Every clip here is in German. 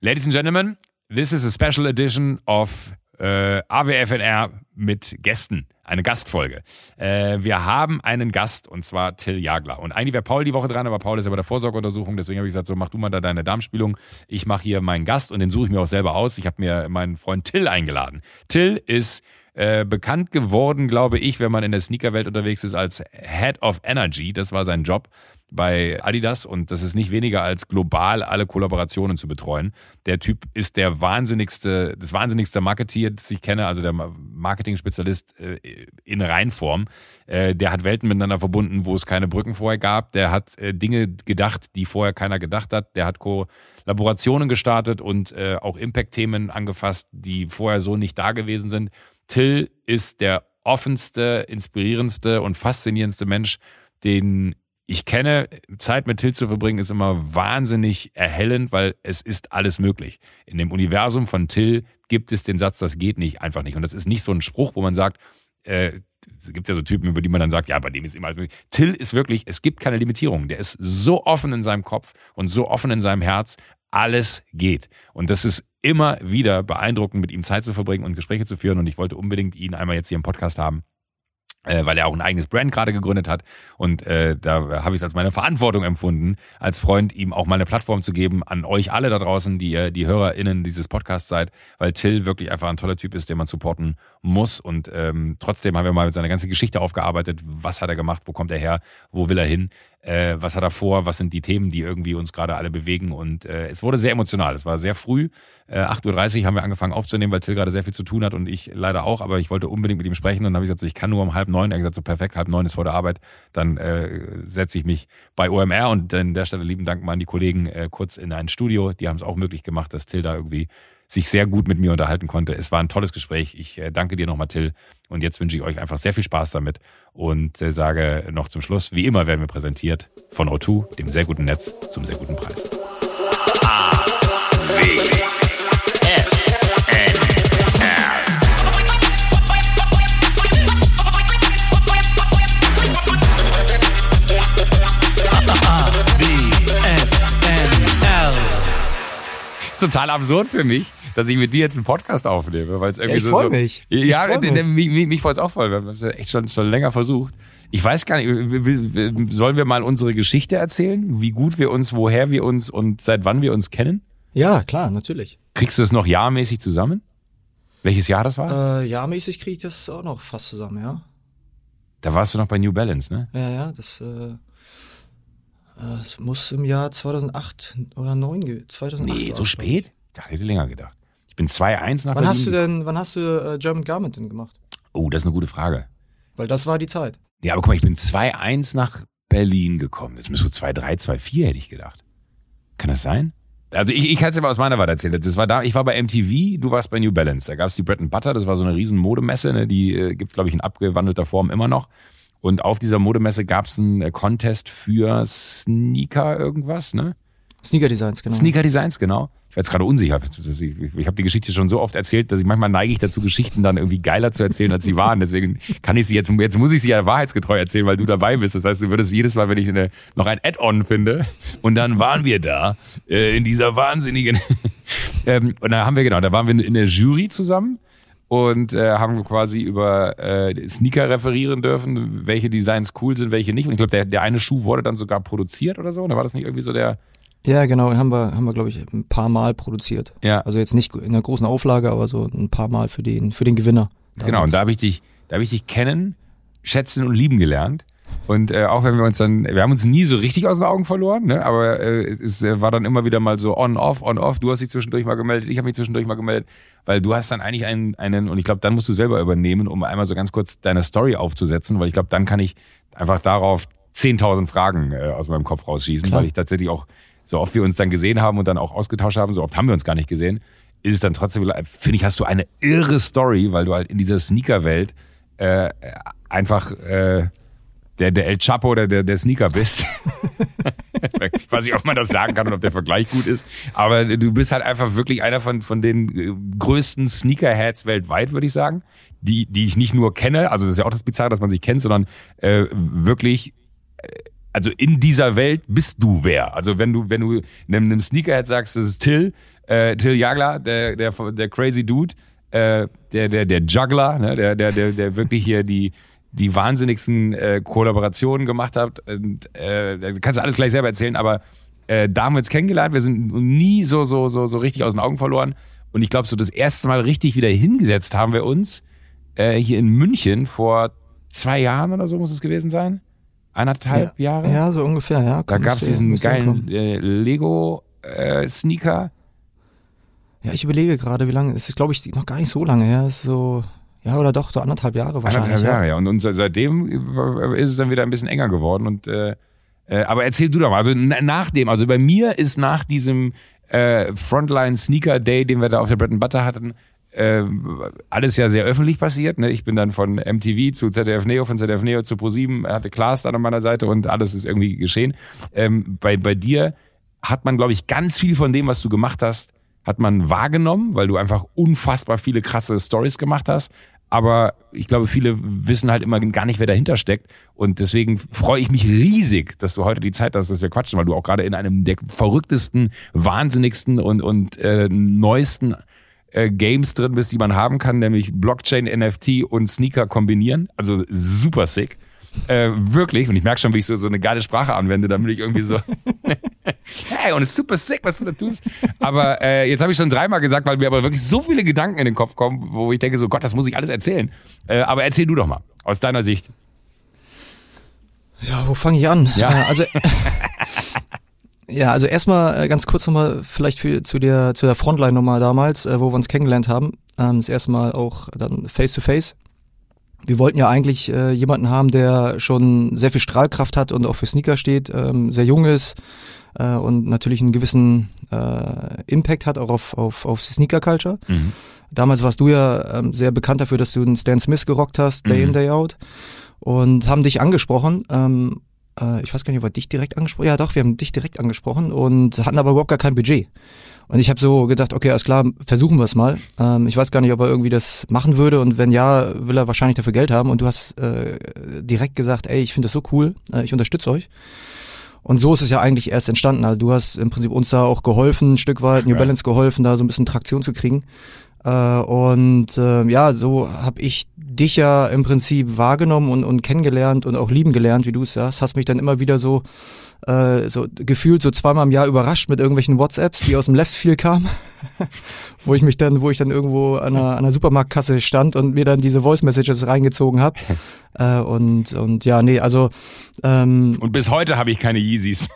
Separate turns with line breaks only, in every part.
Ladies and Gentlemen, this is a special edition of äh, AWFNR mit Gästen. Eine Gastfolge. Äh, wir haben einen Gast und zwar Till Jagler. Und eigentlich wäre Paul die Woche dran, aber Paul ist ja bei der Vorsorgeuntersuchung. Deswegen habe ich gesagt, so mach du mal da deine Darmspielung. Ich mache hier meinen Gast und den suche ich mir auch selber aus. Ich habe mir meinen Freund Till eingeladen. Till ist äh, bekannt geworden, glaube ich, wenn man in der Sneakerwelt unterwegs ist, als Head of Energy. Das war sein Job bei Adidas und das ist nicht weniger als global alle Kollaborationen zu betreuen. Der Typ ist der wahnsinnigste, das wahnsinnigste Marketeer, das ich kenne, also der Marketing-Spezialist äh, in Reinform. Äh, der hat Welten miteinander verbunden, wo es keine Brücken vorher gab. Der hat Dinge gedacht, die vorher keiner gedacht hat. Der hat Kollaborationen gestartet und auch Impact-Themen angefasst, die vorher so nicht da gewesen sind. Till ist der offenste, inspirierendste und faszinierendste Mensch, den ich kenne, Zeit mit Till zu verbringen ist immer wahnsinnig erhellend, weil es ist alles möglich. In dem Universum von Till gibt es den Satz, das geht nicht, einfach nicht. Und das ist nicht so ein Spruch, wo man sagt, äh, es gibt ja so Typen, über die man dann sagt, ja, bei dem ist immer alles möglich. Till ist wirklich, es gibt keine Limitierung. Der ist so offen in seinem Kopf und so offen in seinem Herz, alles geht. Und das ist immer wieder beeindruckend, mit ihm Zeit zu verbringen und Gespräche zu führen. Und ich wollte unbedingt ihn einmal jetzt hier im Podcast haben äh, weil er auch ein eigenes Brand gerade gegründet hat. Und äh, da habe ich es als meine Verantwortung empfunden, als Freund ihm auch mal eine Plattform zu geben an euch alle da draußen, die ihr die HörerInnen dieses Podcasts seid, weil Till wirklich einfach ein toller Typ ist, den man supporten muss. Und ähm, trotzdem haben wir mal seine ganze Geschichte aufgearbeitet. Was hat er gemacht? Wo kommt er her? Wo will er hin? Äh, was hat er vor? Was sind die Themen, die irgendwie uns gerade alle bewegen? Und äh, es wurde sehr emotional. Es war sehr früh. Äh, 8.30 Uhr haben wir angefangen aufzunehmen, weil Till gerade sehr viel zu tun hat und ich leider auch, aber ich wollte unbedingt mit ihm sprechen und dann habe ich gesagt, so, ich kann nur um halb neun. Er hat gesagt, so perfekt, halb neun ist vor der Arbeit. Dann äh, setze ich mich bei OMR und an der Stelle lieben Dank mal an die Kollegen äh, kurz in ein Studio. Die haben es auch möglich gemacht, dass Till da irgendwie sich sehr gut mit mir unterhalten konnte. Es war ein tolles Gespräch. Ich äh, danke dir nochmal, Till. Und jetzt wünsche ich euch einfach sehr viel Spaß damit und äh, sage noch zum Schluss, wie immer werden wir präsentiert von O2, dem sehr guten Netz zum sehr guten Preis. A, W, F, N, R. A, N, R. Total absurd für mich, dass ich mit dir jetzt einen Podcast aufnehme, weil es irgendwie
ja, ich
so.
freue mich.
Ja,
ich freu
mich, mich, mich, freut es auch voll. Wir haben es ja echt schon, schon länger versucht. Ich weiß gar nicht, sollen wir mal unsere Geschichte erzählen? Wie gut wir uns, woher wir uns und seit wann wir uns kennen?
Ja, klar, natürlich.
Kriegst du es noch jahrmäßig zusammen? Welches Jahr das war?
Äh, jahrmäßig kriege ich das auch noch fast zusammen, ja.
Da warst du noch bei New Balance, ne?
Ja, ja, das, äh, es muss im Jahr 2008 oder 2009, 2008
Nee, so spät? Ich dachte, ich hätte länger gedacht. Ich bin 2-1 nach
wann
Berlin.
hast du denn, wann hast du äh, German Garment denn gemacht?
Oh, das ist eine gute Frage.
Weil das war die Zeit.
Ja, aber guck mal, ich bin 2-1 nach Berlin gekommen. Das müsste so 2-3, 2-4, hätte ich gedacht. Kann das sein? Also ich, ich kann es dir mal aus meiner Warte erzählen. Das war da, ich war bei MTV, du warst bei New Balance. Da gab es die Bread and Butter, das war so eine riesen Modemesse, ne? die äh, gibt es, glaube ich, in abgewandelter Form immer noch. Und auf dieser Modemesse gab es einen äh, Contest für Sneaker irgendwas, ne?
Sneaker Designs, genau.
Sneaker Designs, genau. Jetzt gerade unsicher. Ich, habe die Geschichte schon so oft erzählt, dass ich manchmal neige ich dazu, Geschichten dann irgendwie geiler zu erzählen, als sie waren. Deswegen kann ich sie jetzt, jetzt muss ich sie ja wahrheitsgetreu erzählen, weil du dabei bist. Das heißt, du würdest jedes Mal, wenn ich eine, noch ein Add-on finde, und dann waren wir da, äh, in dieser wahnsinnigen, ähm, und da haben wir, genau, da waren wir in der Jury zusammen und äh, haben quasi über äh, Sneaker referieren dürfen, welche Designs cool sind, welche nicht. Und ich glaube, der, der eine Schuh wurde dann sogar produziert oder so. Da war das nicht irgendwie so der.
Ja, genau, den haben wir, haben wir, glaube ich, ein paar Mal produziert.
Ja.
Also jetzt nicht in einer großen Auflage, aber so ein paar Mal für den, für den Gewinner.
Genau, und da habe ich dich, da habe ich dich kennen, schätzen und lieben gelernt. Und äh, auch wenn wir uns dann, wir haben uns nie so richtig aus den Augen verloren, ne? aber äh, es äh, war dann immer wieder mal so on-off, on-off. Du hast dich zwischendurch mal gemeldet, ich habe mich zwischendurch mal gemeldet, weil du hast dann eigentlich einen, einen und ich glaube, dann musst du selber übernehmen, um einmal so ganz kurz deine Story aufzusetzen, weil ich glaube, dann kann ich einfach darauf 10.000 Fragen äh, aus meinem Kopf rausschießen,
Klar.
weil ich tatsächlich auch, so oft wir uns dann gesehen haben und dann auch ausgetauscht haben, so oft haben wir uns gar nicht gesehen, ist es dann trotzdem, finde ich, hast du eine irre Story, weil du halt in dieser Sneaker-Welt äh, einfach äh, der, der El Chapo oder der, der Sneaker bist. ich weiß nicht, ob man das sagen kann und ob der Vergleich gut ist. Aber du bist halt einfach wirklich einer von, von den äh, größten Sneakerheads weltweit, würde ich sagen. Die, die ich nicht nur kenne, also das ist ja auch das Bizarre, dass man sich kennt, sondern äh, wirklich, äh, also in dieser Welt bist du wer? Also wenn du, wenn du einem, einem Sneakerhead sagst, das ist Till, äh, Till Jagler, der, der, der crazy Dude, äh, der, der, der Juggler, ne? der, der, der, der wirklich hier die, die wahnsinnigsten äh, Kollaborationen gemacht hat. Und, äh, kannst du alles gleich selber erzählen, aber äh, da haben wir uns kennengelernt. Wir sind nie so, so, so, so richtig aus den Augen verloren. Und ich glaube, so das erste Mal richtig wieder hingesetzt haben wir uns äh, hier in München vor zwei Jahren oder so muss es gewesen sein. Eineinhalb
ja,
Jahre.
Ja, so ungefähr, ja.
Da gab es diesen geilen äh, Lego-Sneaker.
ja, ich überlege gerade, wie lange. Es ist, glaube ich, noch gar nicht so lange her. Es ist so, ja, oder doch, so anderthalb Jahre wahrscheinlich.
Anderthalb Jahre, ja. Und, und seitdem ist es dann wieder ein bisschen enger geworden. Und äh, äh, aber erzähl du doch mal. Also nach dem, also bei mir ist nach diesem äh, Frontline Sneaker Day, den wir da auf der Bread Butter hatten, äh, alles ja sehr öffentlich passiert. Ne? Ich bin dann von MTV zu ZDF Neo, von ZDF Neo zu Pro7, hatte Klaas dann an meiner Seite und alles ist irgendwie geschehen. Ähm, bei, bei dir hat man, glaube ich, ganz viel von dem, was du gemacht hast, hat man wahrgenommen, weil du einfach unfassbar viele krasse Stories gemacht hast. Aber ich glaube, viele wissen halt immer gar nicht, wer dahinter steckt. Und deswegen freue ich mich riesig, dass du heute die Zeit hast, dass wir quatschen, weil du auch gerade in einem der verrücktesten, wahnsinnigsten und, und äh, neuesten äh, Games drin bist, die man haben kann, nämlich Blockchain, NFT und Sneaker kombinieren. Also super sick. Äh, wirklich, und ich merke schon, wie ich so, so eine geile Sprache anwende, damit ich irgendwie so, hey, und es ist super sick, was du da tust. Aber äh, jetzt habe ich schon dreimal gesagt, weil mir aber wirklich so viele Gedanken in den Kopf kommen, wo ich denke, so Gott, das muss ich alles erzählen. Äh, aber erzähl du doch mal, aus deiner Sicht.
Ja, wo fange ich an?
Ja.
Äh, also, ja, also erstmal äh, ganz kurz nochmal vielleicht für, zu der, zu der Frontline nochmal damals, äh, wo wir uns kennengelernt haben. Ähm, das erste Mal auch dann face to face wir wollten ja eigentlich äh, jemanden haben, der schon sehr viel Strahlkraft hat und auch für Sneaker steht, ähm, sehr jung ist äh, und natürlich einen gewissen äh, Impact hat auch auf, auf, auf Sneaker Culture. Mhm. Damals warst du ja ähm, sehr bekannt dafür, dass du einen Stan Smith gerockt hast, Day mhm. in, Day out. Und haben dich angesprochen. Ähm, äh, ich weiß gar nicht, ob wir dich direkt angesprochen Ja, doch, wir haben dich direkt angesprochen und hatten aber überhaupt gar kein Budget. Und ich habe so gedacht, okay, alles klar, versuchen wir es mal. Ähm, ich weiß gar nicht, ob er irgendwie das machen würde und wenn ja, will er wahrscheinlich dafür Geld haben. Und du hast äh, direkt gesagt, ey, ich finde das so cool, äh, ich unterstütze euch. Und so ist es ja eigentlich erst entstanden. Also du hast im Prinzip uns da auch geholfen, ein Stück weit, New Balance geholfen, da so ein bisschen Traktion zu kriegen. Äh, und äh, ja, so habe ich dich ja im Prinzip wahrgenommen und, und kennengelernt und auch lieben gelernt, wie du es sagst. Hast mich dann immer wieder so äh, so gefühlt so zweimal im Jahr überrascht mit irgendwelchen WhatsApps, die aus dem Leftfield kamen, wo ich mich dann, wo ich dann irgendwo an einer, an einer Supermarktkasse stand und mir dann diese Voice Messages reingezogen habe. äh, und, und ja, nee, also ähm,
Und bis heute habe ich keine Yeezys.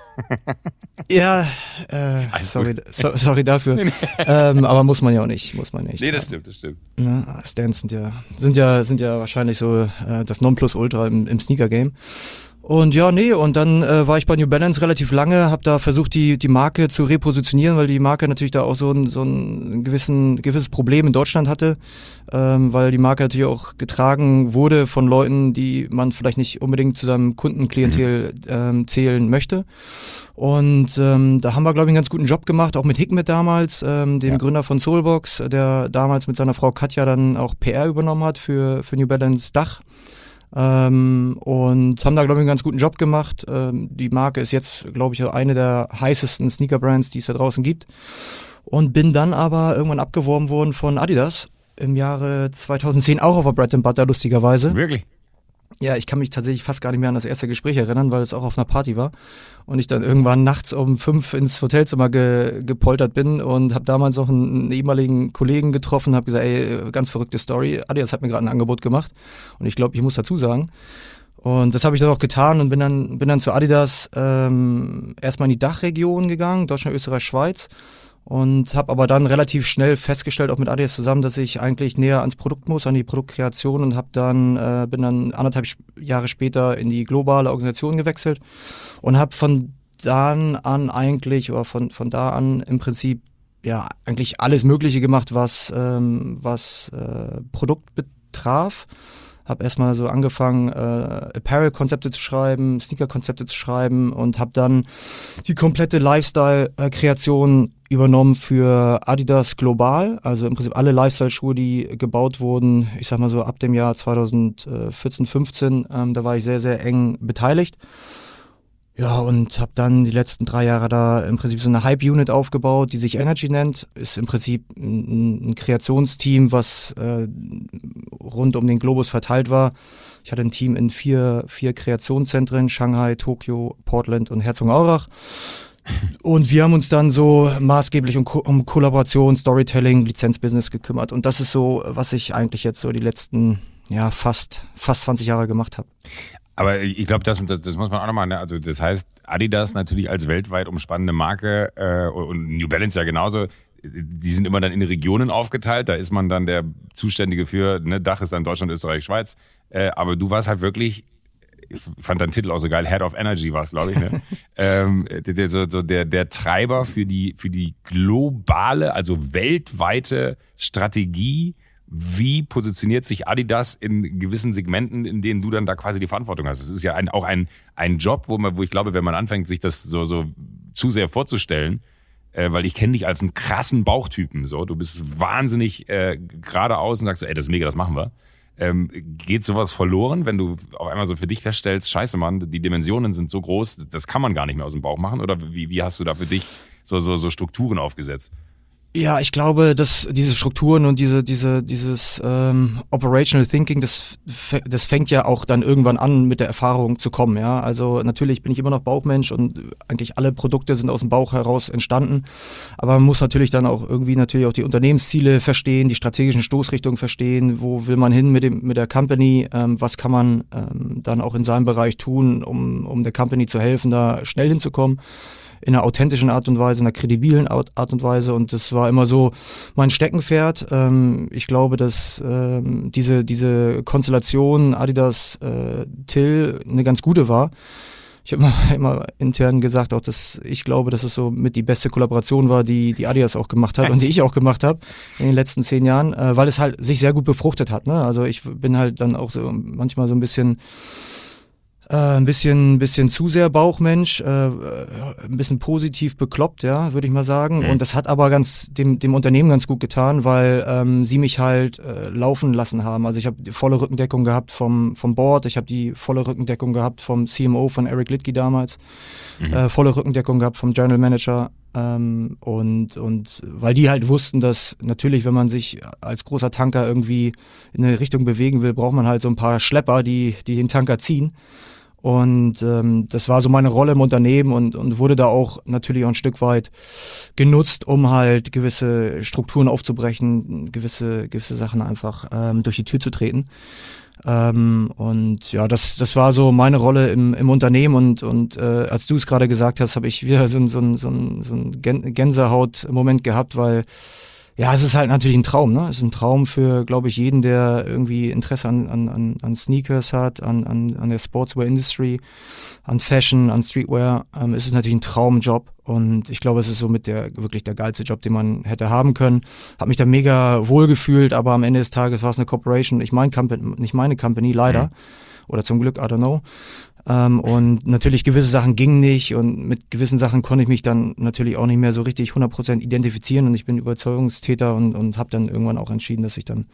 ja, äh, sorry, so, sorry dafür. ähm, aber muss man ja auch nicht, muss man nicht.
Nee, das stimmt, das stimmt.
Ne, Stans sind ja, sind ja, sind ja wahrscheinlich so äh, das Nonplusultra im, im Sneaker-Game. Und ja, nee, und dann äh, war ich bei New Balance relativ lange, habe da versucht, die, die Marke zu repositionieren, weil die Marke natürlich da auch so ein, so ein gewissen, gewisses Problem in Deutschland hatte, ähm, weil die Marke natürlich auch getragen wurde von Leuten, die man vielleicht nicht unbedingt zu seinem Kundenklientel ähm, zählen möchte. Und ähm, da haben wir, glaube ich, einen ganz guten Job gemacht, auch mit Hikmet damals, ähm, dem ja. Gründer von Soulbox, der damals mit seiner Frau Katja dann auch PR übernommen hat für, für New Balance Dach. Ähm, und haben da, glaube ich, einen ganz guten Job gemacht. Ähm, die Marke ist jetzt, glaube ich, eine der heißesten Sneaker-Brands, die es da draußen gibt. Und bin dann aber irgendwann abgeworben worden von Adidas im Jahre 2010 auch auf der Bread and Butter, lustigerweise.
Wirklich?
Ja, ich kann mich tatsächlich fast gar nicht mehr an das erste Gespräch erinnern, weil es auch auf einer Party war und ich dann irgendwann nachts um fünf ins Hotelzimmer ge, gepoltert bin und habe damals noch einen, einen, ehemaligen Kollegen getroffen, habe gesagt, ey, ganz verrückte Story. Adidas hat mir gerade ein Angebot gemacht und ich glaube, ich muss dazu sagen. Und das habe ich dann auch getan und bin dann bin dann zu Adidas ähm, erstmal in die Dachregion gegangen, Deutschland, Österreich, Schweiz und habe aber dann relativ schnell festgestellt, auch mit Adidas zusammen, dass ich eigentlich näher ans Produkt muss, an die Produktkreation und habe dann äh, bin dann anderthalb Jahre später in die globale Organisation gewechselt und habe von dann an eigentlich oder von von da an im Prinzip ja eigentlich alles Mögliche gemacht, was ähm, was äh, Produkt betraf. Habe erstmal so angefangen, äh, Apparel-Konzepte zu schreiben, Sneaker-Konzepte zu schreiben und habe dann die komplette Lifestyle-Kreation übernommen für Adidas global. Also im Prinzip alle Lifestyle-Schuhe, die gebaut wurden, ich sag mal so ab dem Jahr 2014, 15, ähm, da war ich sehr, sehr eng beteiligt. Ja, und habe dann die letzten drei Jahre da im Prinzip so eine Hype-Unit aufgebaut, die sich Energy nennt. Ist im Prinzip ein, ein Kreationsteam, was äh, rund um den Globus verteilt war. Ich hatte ein Team in vier, vier Kreationszentren, Shanghai, Tokio, Portland und Herzogenaurach. Und wir haben uns dann so maßgeblich um, um Kollaboration, Storytelling, Lizenzbusiness gekümmert. Und das ist so, was ich eigentlich jetzt so die letzten, ja, fast, fast 20 Jahre gemacht habe.
Aber ich glaube, das, das, das, muss man auch nochmal, ne? also das heißt, Adidas natürlich als weltweit umspannende Marke äh, und New Balance ja genauso, die sind immer dann in Regionen aufgeteilt, da ist man dann der Zuständige für, ne? Dach ist dann Deutschland, Österreich, Schweiz, äh, aber du warst halt wirklich ich fand deinen Titel auch so geil, Head of Energy war es, glaube ich, ne? ähm, der, so, der, der Treiber für die, für die globale, also weltweite Strategie wie positioniert sich Adidas in gewissen Segmenten, in denen du dann da quasi die Verantwortung hast? Es ist ja ein, auch ein, ein Job, wo man, wo ich glaube, wenn man anfängt, sich das so, so zu sehr vorzustellen, äh, weil ich kenne dich als einen krassen Bauchtypen, so, du bist wahnsinnig äh, geradeaus und sagst, so, ey, das ist mega, das machen wir. Ähm, geht sowas verloren, wenn du auf einmal so für dich feststellst, scheiße Mann, die Dimensionen sind so groß, das kann man gar nicht mehr aus dem Bauch machen? Oder wie, wie hast du da für dich so, so, so Strukturen aufgesetzt?
Ja, ich glaube, dass diese Strukturen und diese, diese, dieses ähm, Operational Thinking, das, das fängt ja auch dann irgendwann an, mit der Erfahrung zu kommen. Ja, also natürlich bin ich immer noch Bauchmensch und eigentlich alle Produkte sind aus dem Bauch heraus entstanden. Aber man muss natürlich dann auch irgendwie natürlich auch die Unternehmensziele verstehen, die strategischen Stoßrichtungen verstehen. Wo will man hin mit dem mit der Company? Ähm, was kann man ähm, dann auch in seinem Bereich tun, um um der Company zu helfen, da schnell hinzukommen? In einer authentischen Art und Weise, in einer kredibilen Art und Weise. Und das war immer so mein Steckenpferd. Ähm, ich glaube, dass ähm, diese, diese Konstellation Adidas äh, Till eine ganz gute war. Ich habe immer, immer intern gesagt, auch dass ich glaube, dass es so mit die beste Kollaboration war, die die Adidas auch gemacht hat und die ich auch gemacht habe in den letzten zehn Jahren, äh, weil es halt sich sehr gut befruchtet hat. Ne? Also ich bin halt dann auch so manchmal so ein bisschen äh, ein bisschen, bisschen zu sehr Bauchmensch, äh, ein bisschen positiv bekloppt, ja, würde ich mal sagen. Mhm. Und das hat aber ganz dem, dem Unternehmen ganz gut getan, weil ähm, sie mich halt äh, laufen lassen haben. Also ich habe volle Rückendeckung gehabt vom, vom Board, ich habe die volle Rückendeckung gehabt vom CMO von Eric Litke damals, mhm. äh, volle Rückendeckung gehabt vom General Manager ähm, und, und weil die halt wussten, dass natürlich, wenn man sich als großer Tanker irgendwie in eine Richtung bewegen will, braucht man halt so ein paar Schlepper, die, die den Tanker ziehen. Und ähm, das war so meine Rolle im Unternehmen und, und wurde da auch natürlich auch ein Stück weit genutzt, um halt gewisse Strukturen aufzubrechen, gewisse, gewisse Sachen einfach ähm, durch die Tür zu treten. Ähm, und ja, das, das war so meine Rolle im, im Unternehmen und, und äh, als du es gerade gesagt hast, habe ich wieder so, so, so, so ein Gänsehaut-Moment gehabt, weil ja, es ist halt natürlich ein Traum, ne? Es ist ein Traum für, glaube ich, jeden, der irgendwie Interesse an, an, an Sneakers hat, an, an, an der Sportswear Industry, an Fashion, an Streetwear. Ähm, es ist natürlich ein Traumjob und ich glaube, es ist somit der wirklich der geilste Job, den man hätte haben können. Hab mich da mega wohl gefühlt, aber am Ende des Tages war es eine Corporation, nicht mein Company, nicht meine Company, leider. Mhm. Oder zum Glück, I don't know. Ähm, und natürlich gewisse Sachen gingen nicht und mit gewissen Sachen konnte ich mich dann natürlich auch nicht mehr so richtig 100% identifizieren. Und ich bin Überzeugungstäter und, und habe dann irgendwann auch entschieden, dass ich dann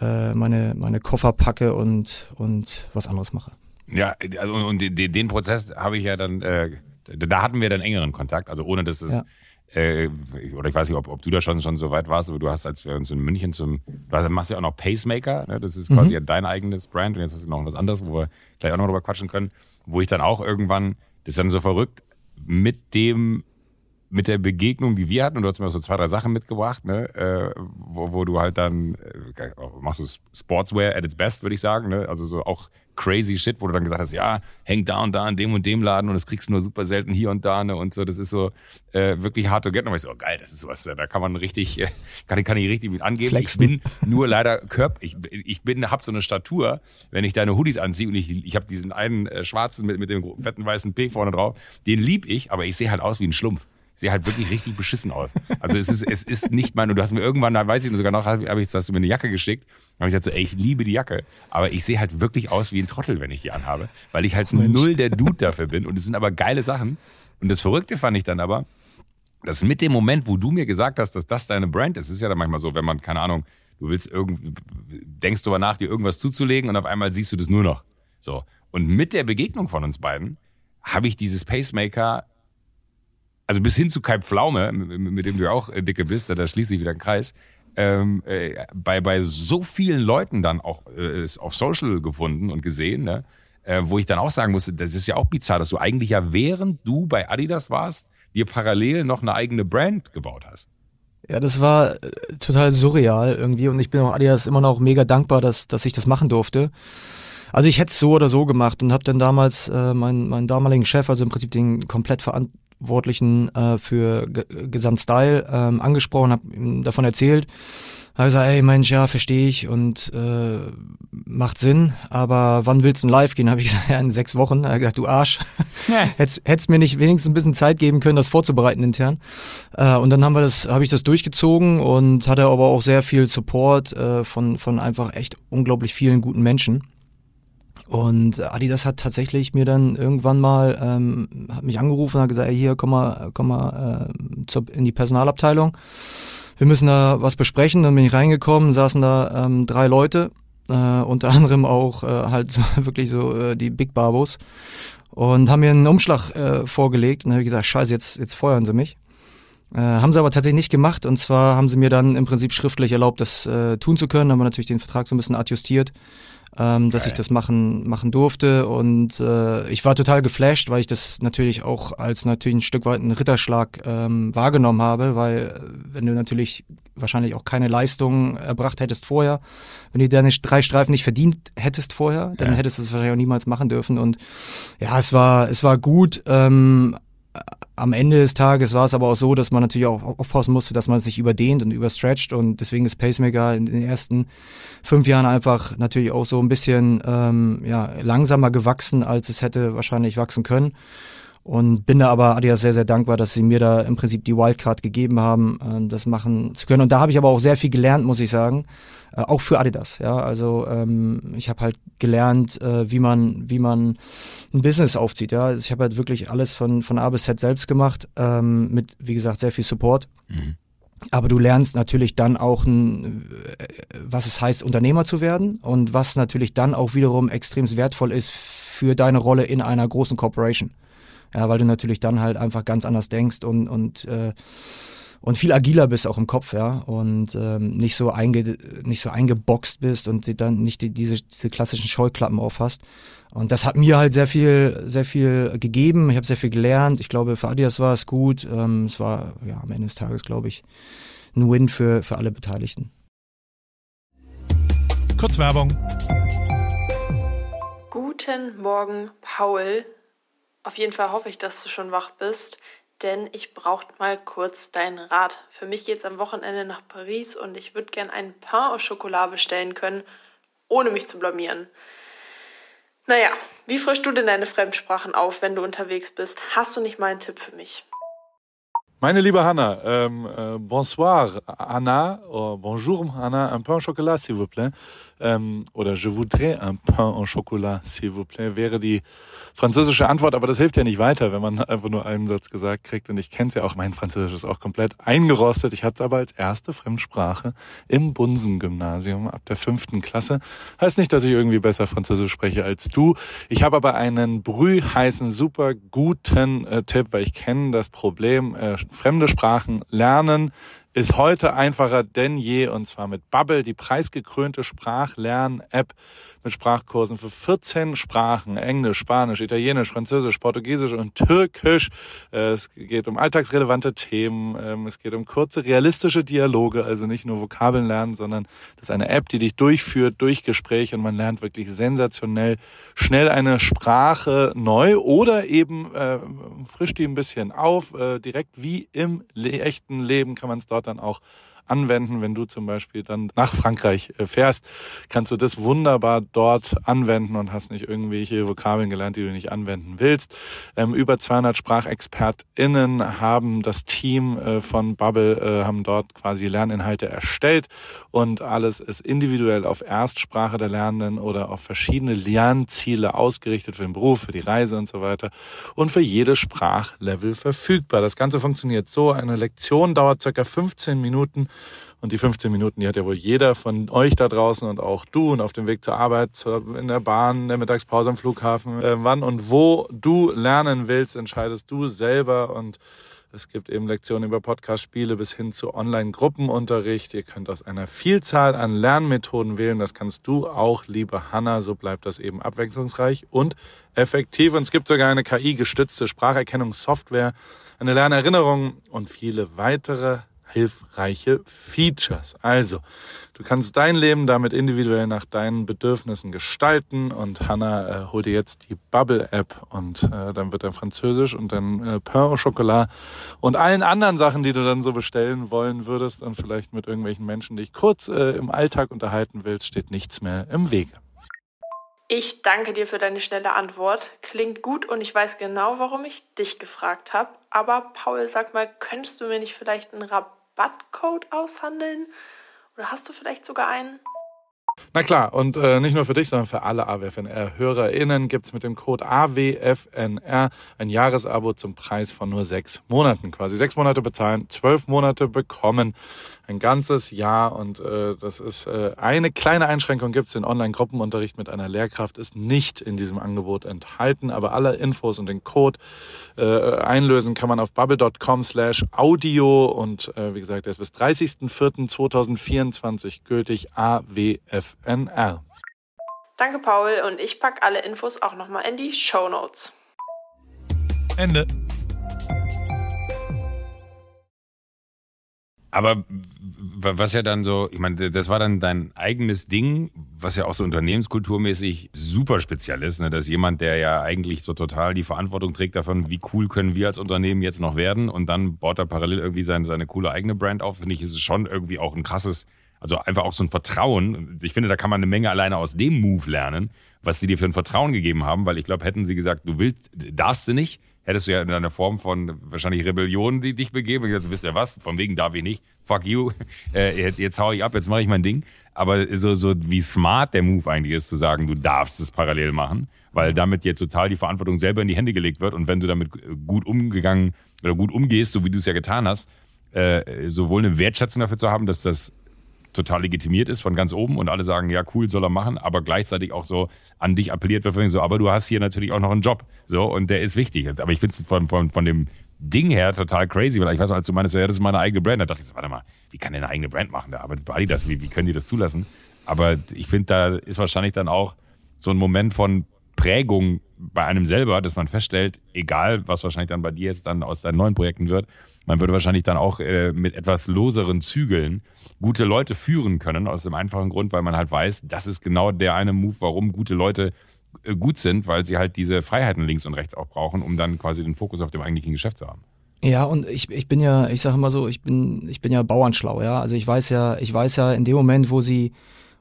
äh, meine, meine Koffer packe und, und was anderes mache.
Ja, also und den, den Prozess habe ich ja dann, äh, da hatten wir dann engeren Kontakt, also ohne dass es ja äh, oder ich weiß nicht, ob, ob du da schon, schon so weit warst, aber du hast, als wir uns in München zum, du hast, machst ja auch noch Pacemaker, ne? das ist quasi mhm. ja dein eigenes Brand und jetzt hast du noch was anderes, wo wir gleich auch noch drüber quatschen können, wo ich dann auch irgendwann, das ist dann so verrückt, mit dem mit der Begegnung, die wir hatten, und du hast mir so zwei, drei Sachen mitgebracht, ne, äh, wo, wo du halt dann äh, machst du Sportswear at its best, würde ich sagen, ne? Also so auch crazy shit, wo du dann gesagt hast, ja, hängt da und da in dem und dem Laden und das kriegst du nur super selten hier und da, ne? Und so, das ist so äh, wirklich hard to get. Und ich so, oh, geil, das ist sowas, da kann man richtig, äh, kann, kann ich richtig mit angeben. Flexen. Ich bin nur leider Körper, ich, ich bin, hab so eine Statur, wenn ich deine Hoodies anziehe und ich, ich habe diesen einen äh, schwarzen mit, mit dem fetten weißen P vorne drauf, den lieb ich, aber ich sehe halt aus wie ein Schlumpf sehe halt wirklich richtig beschissen aus. Also es ist, es ist nicht mein, und du hast mir irgendwann, da weiß ich sogar noch, habe ich, hast du mir eine Jacke geschickt, habe ich gesagt so, ey, ich liebe die Jacke, aber ich sehe halt wirklich aus wie ein Trottel, wenn ich die anhabe, weil ich halt Mensch. null der Dude dafür bin und es sind aber geile Sachen. Und das Verrückte fand ich dann aber, dass mit dem Moment, wo du mir gesagt hast, dass das deine Brand ist, ist ja dann manchmal so, wenn man, keine Ahnung, du willst irgendwie, denkst darüber nach, dir irgendwas zuzulegen und auf einmal siehst du das nur noch. So. Und mit der Begegnung von uns beiden habe ich dieses Pacemaker, also bis hin zu Kai Pflaume, mit dem du auch äh, dicke bist, da schließt sich wieder ein Kreis, ähm, äh, bei, bei so vielen Leuten dann auch äh, auf Social gefunden und gesehen, ne? äh, wo ich dann auch sagen musste, das ist ja auch bizarr, dass du eigentlich ja während du bei Adidas warst, dir parallel noch eine eigene Brand gebaut hast.
Ja, das war äh, total surreal irgendwie und ich bin auch Adidas immer noch mega dankbar, dass, dass ich das machen durfte. Also ich hätte es so oder so gemacht und habe dann damals äh, meinen, meinen damaligen Chef, also im Prinzip den komplett Verantwortlichen äh, für G Gesamtstyle ähm, angesprochen, habe ihm davon erzählt habe gesagt, ey Mensch, ja, verstehe ich und äh, macht Sinn, aber wann willst du live gehen? Habe ich gesagt, ja, in sechs Wochen. Er hat gesagt, du Arsch. Ja. hättest, hättest mir nicht wenigstens ein bisschen Zeit geben können, das vorzubereiten intern. Äh, und dann haben wir das, habe ich das durchgezogen und hatte aber auch sehr viel Support äh, von, von einfach echt unglaublich vielen guten Menschen. Und Adidas hat tatsächlich mir dann irgendwann mal ähm, hat mich angerufen hat gesagt, ey, hier komm mal, komm mal äh, zur, in die Personalabteilung. Wir müssen da was besprechen. Dann bin ich reingekommen, saßen da ähm, drei Leute, äh, unter anderem auch äh, halt so, wirklich so äh, die Big Barbos und haben mir einen Umschlag äh, vorgelegt. Und habe ich gesagt, scheiße, jetzt, jetzt feuern sie mich. Äh, haben sie aber tatsächlich nicht gemacht. Und zwar haben sie mir dann im Prinzip schriftlich erlaubt, das äh, tun zu können, haben wir natürlich den Vertrag so ein bisschen adjustiert ähm, dass Geil. ich das machen, machen durfte. Und äh, ich war total geflasht, weil ich das natürlich auch als natürlich ein Stück weit einen Ritterschlag ähm, wahrgenommen habe, weil äh, wenn du natürlich wahrscheinlich auch keine Leistung erbracht hättest vorher, wenn du deine drei Streifen nicht verdient hättest vorher, dann ja. hättest du es wahrscheinlich auch niemals machen dürfen. Und ja, es war, es war gut. Ähm, am Ende des Tages war es aber auch so, dass man natürlich auch aufpassen musste, dass man sich überdehnt und überstretcht. Und deswegen ist Pacemaker in den ersten fünf Jahren einfach natürlich auch so ein bisschen ähm, ja, langsamer gewachsen, als es hätte wahrscheinlich wachsen können. Und bin da aber Adidas sehr, sehr dankbar, dass sie mir da im Prinzip die Wildcard gegeben haben, äh, das machen zu können. Und da habe ich aber auch sehr viel gelernt, muss ich sagen, äh, auch für Adidas. Ja, also ähm, ich habe halt gelernt, äh, wie man, wie man ein Business aufzieht. Ja, also ich habe halt wirklich alles von von A bis Z selbst gemacht, ähm, mit wie gesagt sehr viel Support. Mhm. Aber du lernst natürlich dann auch, ein, äh, was es heißt, Unternehmer zu werden und was natürlich dann auch wiederum extrem wertvoll ist für deine Rolle in einer großen Corporation. Ja, weil du natürlich dann halt einfach ganz anders denkst und, und äh, und viel agiler bist auch im Kopf, ja, und ähm, nicht so einge nicht so eingeboxt bist und dann nicht die, diese, diese klassischen Scheuklappen aufhast. Und das hat mir halt sehr viel, sehr viel gegeben. Ich habe sehr viel gelernt. Ich glaube, für Adidas war es gut. Ähm, es war ja am Ende des Tages, glaube ich, ein Win für, für alle Beteiligten.
Kurz Werbung.
Guten Morgen, Paul. Auf jeden Fall hoffe ich, dass du schon wach bist denn ich brauche mal kurz deinen Rat. Für mich geht es am Wochenende nach Paris und ich würde gern ein Pain au Chocolat bestellen können, ohne mich zu blamieren. Naja, wie frischst du denn deine Fremdsprachen auf, wenn du unterwegs bist? Hast du nicht mal einen Tipp für mich?
Meine liebe Hanna, ähm, äh, bonsoir Anna, oh, bonjour Anna, un pain au chocolat s'il vous plaît. Ähm, oder je voudrais un pain au chocolat s'il vous plaît wäre die französische Antwort, aber das hilft ja nicht weiter, wenn man einfach nur einen Satz gesagt kriegt. Und ich kenne es ja auch, mein Französisch ist auch komplett eingerostet. Ich hatte es aber als erste Fremdsprache im Bunsen-Gymnasium ab der fünften Klasse. Heißt nicht, dass ich irgendwie besser Französisch spreche als du. Ich habe aber einen brühheißen, super guten äh, Tipp, weil ich kenne das Problem, äh, fremde Sprachen lernen ist heute einfacher denn je und zwar mit Bubble, die preisgekrönte Sprachlern-App mit Sprachkursen für 14 Sprachen, Englisch, Spanisch, Italienisch, Französisch, Portugiesisch und Türkisch. Äh, es geht um alltagsrelevante Themen, ähm, es geht um kurze, realistische Dialoge, also nicht nur Vokabeln lernen, sondern das ist eine App, die dich durchführt durch Gespräche und man lernt wirklich sensationell schnell eine Sprache neu oder eben äh, frischt die ein bisschen auf, äh, direkt wie im echten Leben kann man es dort dann auch anwenden. Wenn du zum Beispiel dann nach Frankreich äh, fährst, kannst du das wunderbar dort anwenden und hast nicht irgendwelche Vokabeln gelernt, die du nicht anwenden willst. Ähm, über 200 SprachexpertInnen haben das Team äh, von Bubble, äh, haben dort quasi Lerninhalte erstellt und alles ist individuell auf Erstsprache der Lernenden oder auf verschiedene Lernziele ausgerichtet für den Beruf, für die Reise und so weiter und für jedes Sprachlevel verfügbar. Das Ganze funktioniert so. Eine Lektion dauert circa 15 15 Minuten. Und die 15 Minuten, die hat ja wohl jeder von euch da draußen und auch du und auf dem Weg zur Arbeit, in der Bahn, in der Mittagspause am Flughafen. Äh, wann und wo du lernen willst, entscheidest du selber und es gibt eben Lektionen über Podcast-Spiele bis hin zu Online-Gruppenunterricht. Ihr könnt aus einer Vielzahl an Lernmethoden wählen. Das kannst du auch, liebe Hanna. So bleibt das eben abwechslungsreich und effektiv. Und es gibt sogar eine KI-gestützte Spracherkennungssoftware, eine Lernerinnerung und viele weitere hilfreiche Features. Also, du kannst dein Leben damit individuell nach deinen Bedürfnissen gestalten und Hannah äh, hol dir jetzt die Bubble App und äh, dann wird er Französisch und dann äh, Pain au Chocolat und allen anderen Sachen, die du dann so bestellen wollen würdest und vielleicht mit irgendwelchen Menschen dich kurz äh, im Alltag unterhalten willst, steht nichts mehr im Wege.
Ich danke dir für deine schnelle Antwort. Klingt gut und ich weiß genau, warum ich dich gefragt habe. Aber Paul, sag mal, könntest du mir nicht vielleicht einen Rabatt Rabattcode aushandeln? Oder hast du vielleicht sogar einen?
Na klar, und äh, nicht nur für dich, sondern für alle AWFNR-HörerInnen gibt's mit dem Code AWFNR ein Jahresabo zum Preis von nur sechs Monaten. Quasi sechs Monate bezahlen, zwölf Monate bekommen ein ganzes Jahr und äh, das ist äh, eine kleine Einschränkung gibt es. Den Online-Gruppenunterricht mit einer Lehrkraft ist nicht in diesem Angebot enthalten, aber alle Infos und den Code äh, einlösen kann man auf bubble.com slash audio und äh, wie gesagt, der ist bis 30.04.2024 gültig AWFNR.
Danke Paul und ich packe alle Infos auch nochmal in die Show Notes.
Ende.
Aber was ja dann so, ich meine, das war dann dein eigenes Ding, was ja auch so unternehmenskulturmäßig super speziell ist, ne? dass jemand, der ja eigentlich so total die Verantwortung trägt davon, wie cool können wir als Unternehmen jetzt noch werden und dann baut er parallel irgendwie seine, seine coole eigene Brand auf, finde ich, ist es schon irgendwie auch ein krasses, also einfach auch so ein Vertrauen. Ich finde, da kann man eine Menge alleine aus dem Move lernen, was sie dir für ein Vertrauen gegeben haben, weil ich glaube, hätten sie gesagt, du willst, darfst du nicht, hättest du ja in einer Form von wahrscheinlich Rebellion die dich begeben. Gesagt, wisst ihr was, von wegen darf ich nicht, fuck you, äh, jetzt hau ich ab, jetzt mache ich mein Ding. Aber so, so wie smart der Move eigentlich ist, zu sagen, du darfst es parallel machen, weil damit jetzt total die Verantwortung selber in die Hände gelegt wird und wenn du damit gut umgegangen oder gut umgehst, so wie du es ja getan hast, äh, sowohl eine Wertschätzung dafür zu haben, dass das total legitimiert ist von ganz oben und alle sagen, ja, cool, soll er machen, aber gleichzeitig auch so an dich appelliert wird, so, aber du hast hier natürlich auch noch einen Job, so, und der ist wichtig. Aber ich finde es von, von, von dem Ding her total crazy, weil ich weiß, als du meinst, ja, das ist meine eigene Brand, da dachte ich so, warte mal, wie kann der eine eigene Brand machen? Da arbeitet bei Adidas, wie, wie können die das zulassen? Aber ich finde, da ist wahrscheinlich dann auch so ein Moment von Prägung bei einem selber, dass man feststellt, egal was wahrscheinlich dann bei dir jetzt dann aus deinen neuen Projekten wird, man würde wahrscheinlich dann auch äh, mit etwas loseren Zügeln gute Leute führen können, aus dem einfachen Grund, weil man halt weiß, das ist genau der eine Move, warum gute Leute äh, gut sind, weil sie halt diese Freiheiten links und rechts auch brauchen, um dann quasi den Fokus auf dem eigentlichen Geschäft zu haben.
Ja, und ich, ich bin ja, ich sage immer so, ich bin, ich bin ja bauernschlau, ja. Also ich weiß ja, ich weiß ja in dem Moment, wo sie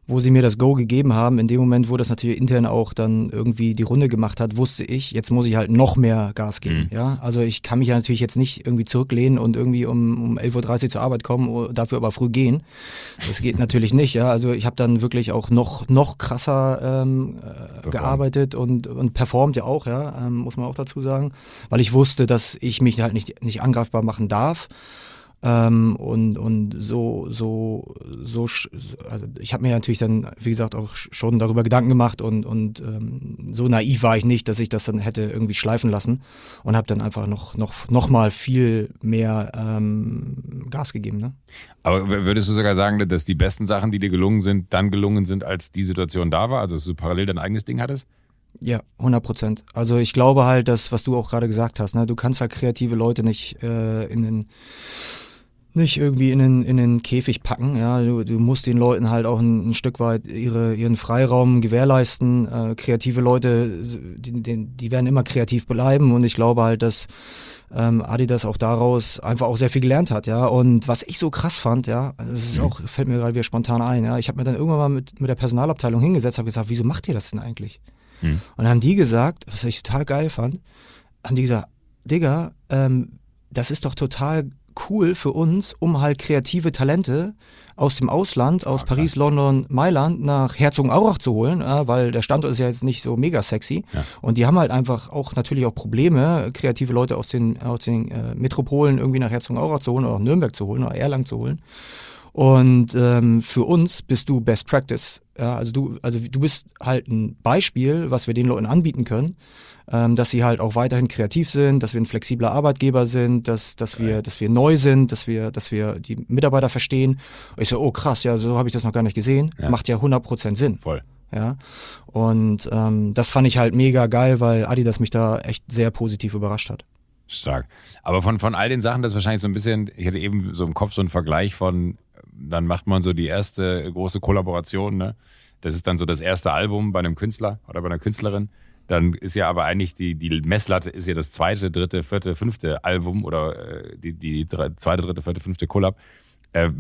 wo sie mir das Go gegeben haben, in dem Moment, wo das natürlich intern auch dann irgendwie die Runde gemacht hat, wusste ich, jetzt muss ich halt noch mehr Gas geben. Mhm. Ja, also ich kann mich ja natürlich jetzt nicht irgendwie zurücklehnen und irgendwie um, um 11.30 Uhr zur Arbeit kommen, dafür aber früh gehen. Das geht natürlich nicht. Ja, also ich habe dann wirklich auch noch noch krasser ähm, äh, gearbeitet und und performt ja auch. Ja, ähm, muss man auch dazu sagen, weil ich wusste, dass ich mich halt nicht nicht angreifbar machen darf. Ähm, und, und so, so, so, also ich habe mir natürlich dann, wie gesagt, auch schon darüber Gedanken gemacht und, und ähm, so naiv war ich nicht, dass ich das dann hätte irgendwie schleifen lassen und habe dann einfach noch, noch, noch mal viel mehr ähm, Gas gegeben. Ne?
Aber würdest du sogar sagen, dass die besten Sachen, die dir gelungen sind, dann gelungen sind, als die Situation da war? Also dass du parallel dein eigenes Ding hattest?
Ja, 100 Prozent. Also ich glaube halt, dass, was du auch gerade gesagt hast, ne, du kannst halt kreative Leute nicht äh, in den nicht irgendwie in den, in den Käfig packen. Ja, du, du musst den Leuten halt auch ein, ein Stück weit ihre, ihren Freiraum gewährleisten. Äh, kreative Leute, die, die, die werden immer kreativ bleiben und ich glaube halt, dass ähm, Adidas auch daraus einfach auch sehr viel gelernt hat, ja. Und was ich so krass fand, ja, das ist auch, fällt mir gerade wieder spontan ein, ja, ich habe mir dann irgendwann mal mit, mit der Personalabteilung hingesetzt, habe gesagt, wieso macht ihr das denn eigentlich? Mhm. Und dann haben die gesagt, was ich total geil fand, haben die gesagt, Digga, ähm, das ist doch total cool für uns, um halt kreative Talente aus dem Ausland, aus
Ah,
Paris, London, Mailand nach Herzogenaurach zu holen, äh, weil der Standort ist ja jetzt nicht so mega sexy.
Ja.
Und die haben halt einfach auch natürlich auch Probleme, kreative Leute aus den, aus den äh, Metropolen irgendwie nach Herzogenaurach zu holen oder auch Nürnberg zu holen oder Erlangen zu holen. Und ähm, für uns bist du Best Practice. Ja, also du, also du bist halt ein Beispiel, was wir den Leuten anbieten können, dass sie halt auch weiterhin kreativ sind, dass wir ein flexibler Arbeitgeber sind, dass, dass wir, dass wir neu sind, dass wir, dass wir die Mitarbeiter verstehen. Und ich so, oh krass, ja, so habe ich das noch gar nicht gesehen.
Ja.
Macht ja 100% Sinn.
Voll.
Ja. Und ähm, das fand ich halt mega geil, weil Adidas mich da echt sehr positiv überrascht hat.
Stark. Aber von, von all den Sachen, das ist wahrscheinlich so ein bisschen, ich hatte eben so im Kopf so einen Vergleich von, dann macht man so die erste große Kollaboration, ne? Das ist dann so das erste Album bei einem Künstler oder bei einer Künstlerin. Dann ist ja aber eigentlich die, die Messlatte ist ja das zweite, dritte, vierte, fünfte Album oder äh, die, die dre- zweite, dritte, vierte, fünfte Collab. Äh,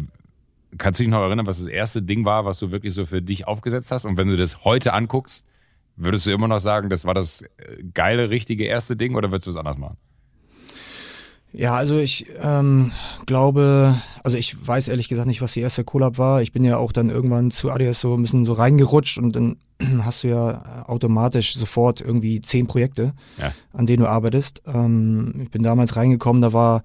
kannst du dich noch erinnern, was das erste Ding war, was du wirklich so für dich aufgesetzt hast? Und wenn du das heute anguckst, würdest du immer noch sagen, das war das äh, geile, richtige erste Ding oder würdest du es anders machen?
Ja, also ich ähm, glaube, also ich weiß ehrlich gesagt nicht, was die erste Collab war. Ich bin ja auch dann irgendwann zu Adidas so ein bisschen so reingerutscht und dann hast du ja automatisch sofort irgendwie zehn Projekte,
Ja.
an denen du arbeitest. Ähm, ich bin damals reingekommen, da war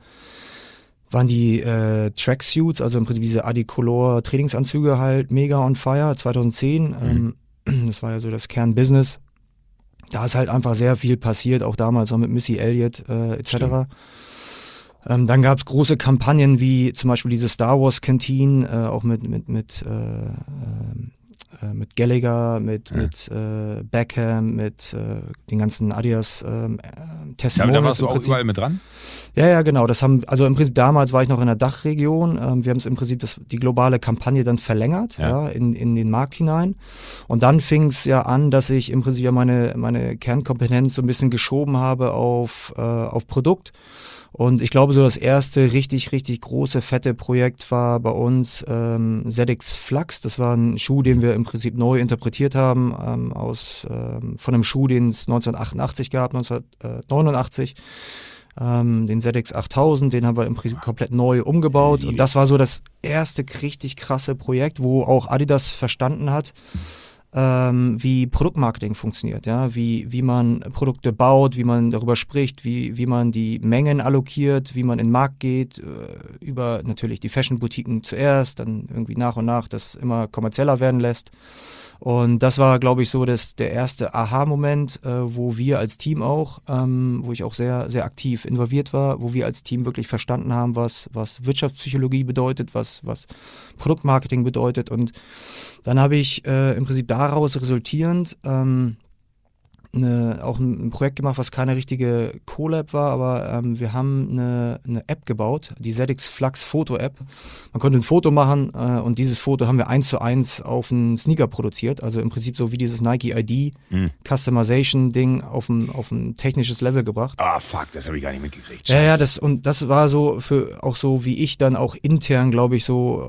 waren die äh, Tracksuits, also im Prinzip diese Adicolor Trainingsanzüge halt mega on fire 2010. Ähm, das war ja so das Kernbusiness. Da ist halt einfach sehr viel passiert, auch damals auch mit Missy Elliott äh, etc.
Stimmt.
Ähm, dann gab es große Kampagnen wie zum Beispiel diese Star Wars Canteen, äh, auch mit mit mit äh, ähm, äh, mit Gallagher, mit
Ja.
mit äh, Beckham, mit äh, den ganzen Adidas ähm, äh,
Ja,
Testimonials.
da warst du auch
Prinzip.
überall mit dran?
Ja, ja, genau. Das haben, also im Prinzip damals war ich noch in der Dachregion. Ähm, wir haben es im Prinzip das, die globale Kampagne dann verlängert,
Ja.
ja, in, in den Markt hinein. Und dann fing es ja an, dass ich im Prinzip ja meine, meine Kernkompetenz so ein bisschen geschoben habe auf, äh, auf Produkt. Und ich glaube, so das erste richtig, richtig große, fette Projekt war bei uns ähm, ZX Flux. Das war ein Schuh, den wir im Prinzip neu interpretiert haben, ähm, aus, ähm, von einem Schuh, den es 1988 gab, 1989 ähm, den ZX 8000, den haben wir im Prinzip komplett neu umgebaut. Und das war so das erste richtig krasse Projekt, wo auch Adidas verstanden hat, ähm, wie Produktmarketing funktioniert, ja, wie, wie man Produkte baut, wie man darüber spricht, wie, wie man die Mengen allokiert, wie man in den Markt geht, äh, über natürlich die Fashion-Boutiquen zuerst, dann irgendwie nach und nach das immer kommerzieller werden lässt. Und das war, glaube ich, so das, der erste Aha-Moment, äh, wo wir als Team auch, ähm, wo ich auch sehr, sehr aktiv involviert war, wo wir als Team wirklich verstanden haben, was, was Wirtschaftspsychologie bedeutet, was, was Produktmarketing bedeutet. Und dann habe ich äh, im Prinzip daraus resultierend ähm, eine, auch ein, Projekt gemacht, was keine richtige Collab war, aber ähm, wir haben eine, eine App gebaut, die ZX Flux Foto App. Man konnte ein Foto machen äh, und dieses Foto haben wir eins zu eins auf einen Sneaker produziert, also im Prinzip so wie dieses Nike ID
Mhm.
Customization Ding auf ein, auf ein technisches Level gebracht.
Ah, fuck, das habe ich gar nicht mitgekriegt.
Ja, ja,
Scheiße.
das und das war so für auch so, wie ich dann auch intern, glaube ich, so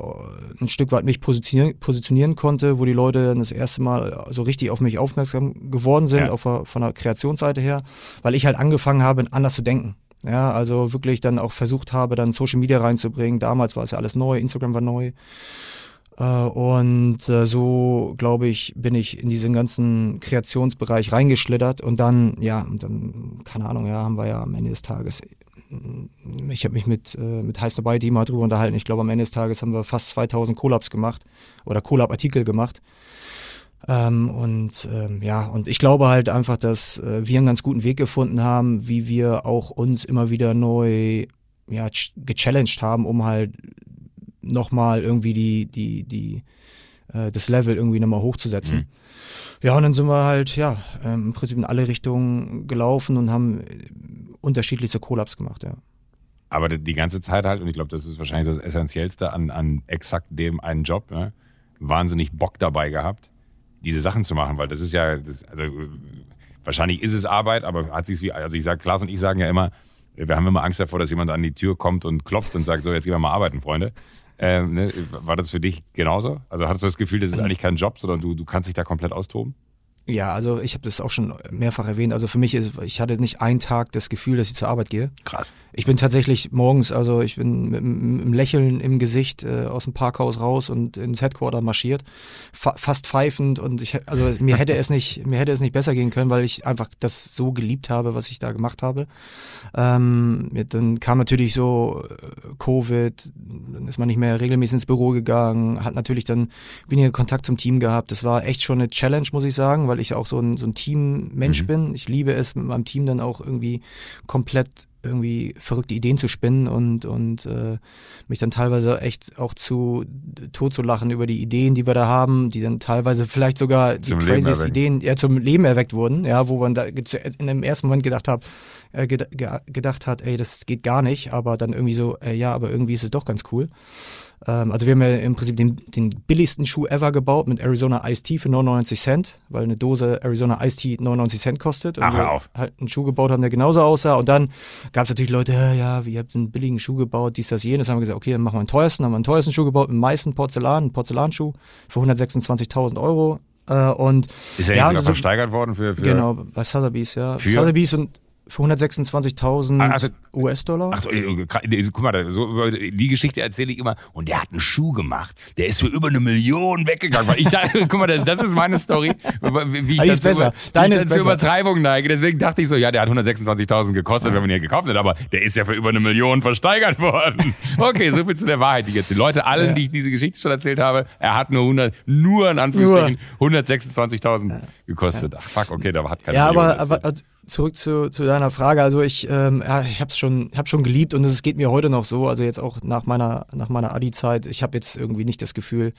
äh, ein Stück weit mich positionieren, positionieren konnte, wo die Leute dann das erste Mal so richtig auf mich aufmerksam geworden sind,
Ja.
auf, von der Kreationsseite her, weil ich halt angefangen habe, anders zu denken. Ja, also wirklich dann auch versucht habe, dann Social Media reinzubringen. Damals war es ja alles neu, Instagram war neu. Äh, Und äh, so, glaube ich, bin ich in diesen ganzen Kreationsbereich reingeschlittert und dann, ja, und dann, keine Ahnung, ja, haben wir ja am Ende des Tages, äh, ich habe mich mit, mit Heiß dabei die mal drüber unterhalten. Ich glaube, am Ende des Tages haben wir fast 2000 Collabs gemacht oder Collab-Artikel gemacht. Ähm, und ähm, ja, und ich glaube halt einfach, dass äh, wir einen ganz guten Weg gefunden haben, wie wir auch uns immer wieder neu ja, ch- gechallenged haben, um halt nochmal irgendwie die, die, die, äh, das Level irgendwie nochmal hochzusetzen.
Mhm.
Ja, und dann sind wir halt, ja, ähm, im Prinzip in alle Richtungen gelaufen und haben äh, unterschiedlichste Collabs gemacht, ja.
Aber die- die ganze Zeit halt, und ich glaube, das ist wahrscheinlich das Essentiellste an, an exakt dem einen Job, ne? wahnsinnig Bock dabei gehabt, diese Sachen zu machen, weil das ist ja, das, also wahrscheinlich ist es Arbeit, aber hat sich wie, also ich sage, Klaas und ich sagen ja immer, wir haben immer Angst davor, dass jemand an die Tür kommt und klopft und sagt, so, jetzt gehen wir mal arbeiten, Freunde. Ähm, ne? War das für dich genauso? Also hattest du das Gefühl, das ist eigentlich kein Job, sondern du, du kannst dich da komplett austoben?
Ja, also ich habe das auch schon mehrfach erwähnt. Also für mich ist, ich hatte nicht einen Tag das Gefühl, dass ich zur Arbeit gehe.
Krass.
Ich bin tatsächlich morgens, also ich bin mit einem Lächeln im Gesicht äh, aus dem Parkhaus raus und ins Headquarter marschiert, fa fast pfeifend und ich, also mir hätte es nicht, mir hätte es nicht besser gehen können, weil ich einfach das so geliebt habe, was ich da gemacht habe. Ähm, dann kam natürlich so äh, Covid, dann ist man nicht mehr regelmäßig ins Büro gegangen, hat natürlich dann weniger Kontakt zum Team gehabt. Das war echt schon eine Challenge, muss ich sagen, weil ich auch so ein, so ein Teammensch mhm. bin. Ich liebe es, mit meinem Team dann auch irgendwie komplett irgendwie verrückte Ideen zu spinnen und, und äh, mich dann teilweise echt auch zu tot zu lachen über die Ideen, die wir da haben, die dann teilweise vielleicht sogar die craziest Ideen ja, zum Leben erweckt wurden, ja, wo man da in dem ersten Moment gedacht hat, äh, gedacht hat, ey, das geht gar nicht, aber dann irgendwie so, äh, ja, aber irgendwie ist es doch ganz cool. Ähm, also wir haben ja im Prinzip den, den billigsten Schuh ever gebaut mit Arizona Ice Tea für 99 Cent, weil eine Dose Arizona Ice Tea 99 Cent kostet. Und
Ach,
wir
auf.
halt einen Schuh gebaut haben, der genauso aussah. Und dann gab es natürlich Leute, ja, ja, ihr habt einen billigen Schuh gebaut, dies, das, jenes. Dann haben wir gesagt, okay, dann machen wir einen teuersten. Haben wir einen teuersten Schuh gebaut, mit meisten Porzellan, einen Porzellanschuh für 126.000 Euro. Äh, und
ist er
ja,
sogar
so,
versteigert worden für, für
Genau, bei Sotheby's, ja.
Für?
Sotheby's und für 126.000
Ah, also-
US-Dollar.
Ach so, äh, guck mal, so, die Geschichte erzähle ich immer. Und der hat einen Schuh gemacht. Der ist für über eine Million weggegangen. Weil ich dachte, guck mal, das, das ist meine Story. Wie ich das
besser.
Wie
Deine
ich
ist besser.
Übertreibung neige. Deswegen dachte ich so, ja, der hat 126.000 gekostet, wenn man ihn hier gekauft hat. Aber der ist ja für über eine Million versteigert worden. Okay, so viel zu der Wahrheit, die jetzt die Leute, allen,
Ja.
die ich diese Geschichte schon erzählt habe, er hat nur 100, nur in Anführungsstrichen 126.000 gekostet. Ach fuck, okay, da hat keiner
Ja, aber, aber zurück zu, zu deiner Frage. Also ich, ähm, ja, ich habe schon, hab schon geliebt und es geht mir heute noch so. Also jetzt auch nach meiner, nach meiner Adi-Zeit. Ich habe jetzt irgendwie nicht das Gefühl,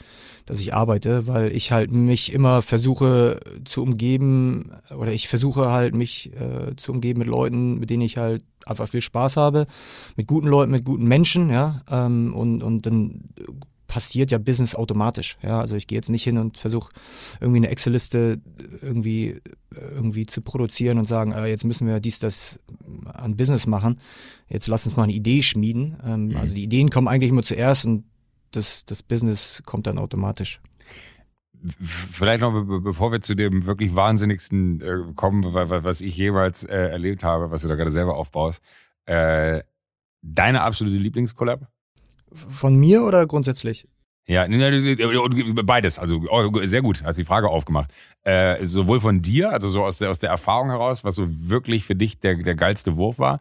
dass ich arbeite, weil ich halt mich immer versuche zu umgeben oder ich versuche halt mich äh, zu umgeben mit Leuten, mit denen ich halt einfach viel Spaß habe, mit guten Leuten, mit guten Menschen, ja. Ähm, und, und dann passiert ja Business automatisch. Ja, also ich gehe jetzt nicht hin und versuche irgendwie eine Excel-Liste irgendwie irgendwie zu produzieren und sagen, äh, jetzt müssen wir dies, das an Business machen. Jetzt lass uns mal eine Idee schmieden. Ähm,
Mhm.
Also die Ideen kommen eigentlich immer zuerst und das, das Business kommt dann automatisch.
Vielleicht noch, be- bevor wir zu dem wirklich wahnsinnigsten äh, kommen, wa- wa- was ich jemals äh, erlebt habe, was du da gerade selber aufbaust. Äh, deine absolute Lieblingskollab?
Von mir oder grundsätzlich?
Ja, nee, beides. Also oh, sehr gut, hast die Frage aufgemacht. Äh, sowohl von dir, also so aus der, aus der Erfahrung heraus, was so wirklich für dich der, der geilste Wurf war.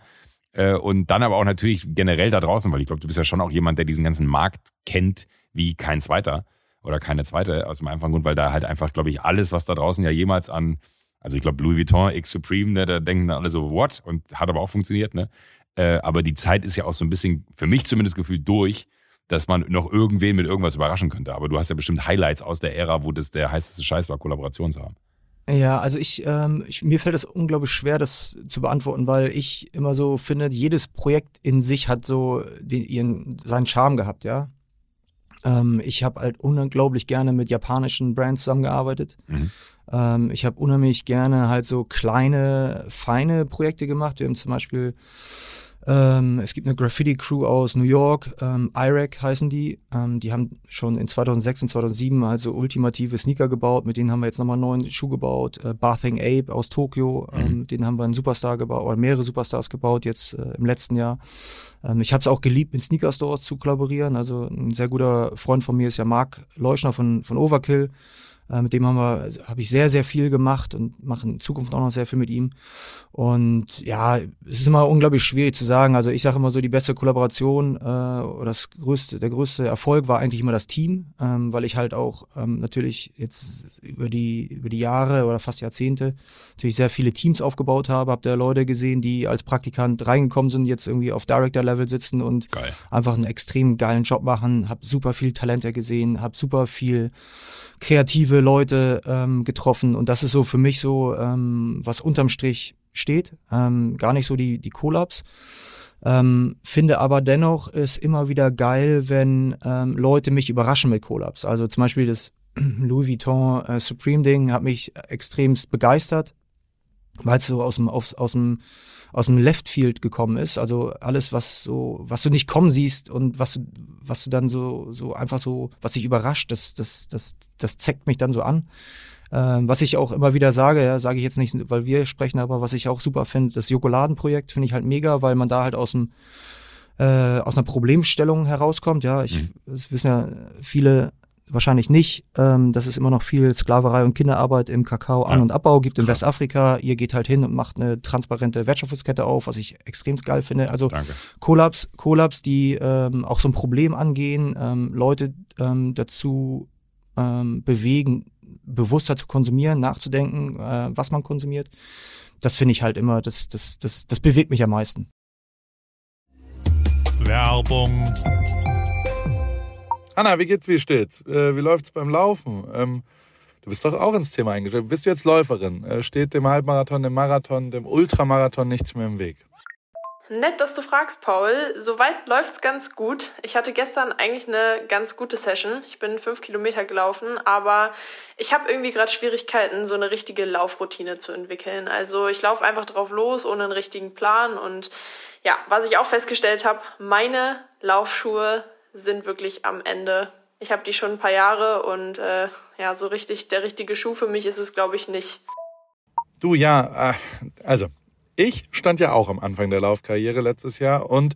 Äh, und dann aber auch natürlich generell da draußen, weil ich glaube, du bist ja schon auch jemand, der diesen ganzen Markt kennt wie kein zweiter oder keine zweite, aus dem einfachen Grund, weil da halt einfach, glaube ich, alles, was da draußen ja jemals an, also ich glaube, Louis Vuitton, X Supreme, ne, da denken alle so, what? Und hat aber auch funktioniert, ne? Äh, aber die Zeit ist ja auch so ein bisschen, für mich zumindest gefühlt, durch, dass man noch irgendwen mit irgendwas überraschen könnte. Aber du hast ja bestimmt Highlights aus der Ära, wo das der heißeste Scheiß war, Kollaboration zu haben.
Ja, also ich, ähm, ich, mir fällt es unglaublich schwer, das zu beantworten, weil ich immer so finde, jedes Projekt in sich hat so den, ihren, seinen Charme gehabt, ja. Ähm, ich habe halt unglaublich gerne mit japanischen Brands zusammengearbeitet.
Mhm.
Ähm, ich habe unheimlich gerne halt so kleine, feine Projekte gemacht. Wir haben zum Beispiel ähm, es gibt eine Graffiti-Crew aus New York, ähm, IREC heißen die. Ähm, die haben schon in 2006 und 2007 also ultimative Sneaker gebaut. Mit denen haben wir jetzt nochmal einen neuen Schuh gebaut. Äh, Bathing Ape aus Tokio, ähm, mit denen haben wir einen Superstar gebaut oder mehrere Superstars gebaut jetzt äh, im letzten Jahr. Ähm, ich habe es auch geliebt, mit Sneaker Stores zu kollaborieren. Also ein sehr guter Freund von mir ist ja Marc Leuschner von, von Overkill. Äh, mit dem haben wir, habe ich sehr, sehr viel gemacht und mache in Zukunft auch noch sehr viel mit ihm. Und ja, es ist immer unglaublich schwierig zu sagen. Also ich sage immer so, die beste Kollaboration äh, oder das größte, der größte Erfolg war eigentlich immer das Team, ähm, weil ich halt auch ähm, natürlich jetzt über die über die Jahre oder fast Jahrzehnte natürlich sehr viele Teams aufgebaut habe. Habe da Leute gesehen, die als Praktikant reingekommen sind, jetzt irgendwie auf Director-Level sitzen und
Geil.
einfach einen extrem geilen Job machen. Habe super viel Talente gesehen, habe super viel kreative Leute ähm, getroffen und das ist so für mich so, ähm, was unterm Strich steht. Ähm, gar nicht so die, die Collabs. Ähm, finde aber dennoch ist immer wieder geil, wenn ähm, Leute mich überraschen mit Collabs. Also zum Beispiel das Louis Vuitton äh, Supreme Ding hat mich extremst begeistert, weil es so aus dem, aus, aus dem aus dem Left Field gekommen ist. Also alles, was so, was du nicht kommen siehst und was du, was du dann so, so einfach so, was dich überrascht, das, das, das, das zeckt mich dann so an. Ähm, was ich auch immer wieder sage, ja, sage ich jetzt nicht, weil wir sprechen, aber was ich auch super finde, das Jokoladenprojekt finde ich halt mega, weil man da halt aus dem äh, aus einer Problemstellung herauskommt. Ja, ich, mhm. das wissen ja viele wahrscheinlich nicht, ähm, dass es immer noch viel Sklaverei und Kinderarbeit im Kakao An- und Abbau gibt in Klar. Westafrika. Ihr geht halt hin und macht eine transparente Wertschöpfungskette auf, was ich extrem geil finde. Also Danke. Collabs, Collabs, die ähm, auch so ein Problem angehen, ähm, Leute ähm, dazu ähm, bewegen, bewusster zu konsumieren, nachzudenken, äh, was man konsumiert. Das finde ich halt immer, das, das, das, das bewegt mich am meisten.
Werbung Anna, wie geht's, wie steht's? Äh, wie läuft's beim Laufen? Ähm, du bist doch auch ins Thema eingestellt. Bist du jetzt Läuferin? Äh, steht dem Halbmarathon, dem Marathon, dem Ultramarathon nichts mehr im Weg?
Nett, dass du fragst, Paul. Soweit läuft's ganz gut. Ich hatte gestern eigentlich eine ganz gute Session. Ich bin fünf Kilometer gelaufen, aber ich habe irgendwie gerade Schwierigkeiten, so eine richtige Laufroutine zu entwickeln. Also ich laufe einfach drauf los, ohne einen richtigen Plan. Und ja, was ich auch festgestellt habe, meine Laufschuhe sind wirklich am Ende. Ich habe die schon ein paar Jahre und äh, ja, so richtig der richtige Schuh für mich ist es, glaube ich, nicht.
Du ja, äh, also ich stand ja auch am Anfang der Laufkarriere letztes Jahr und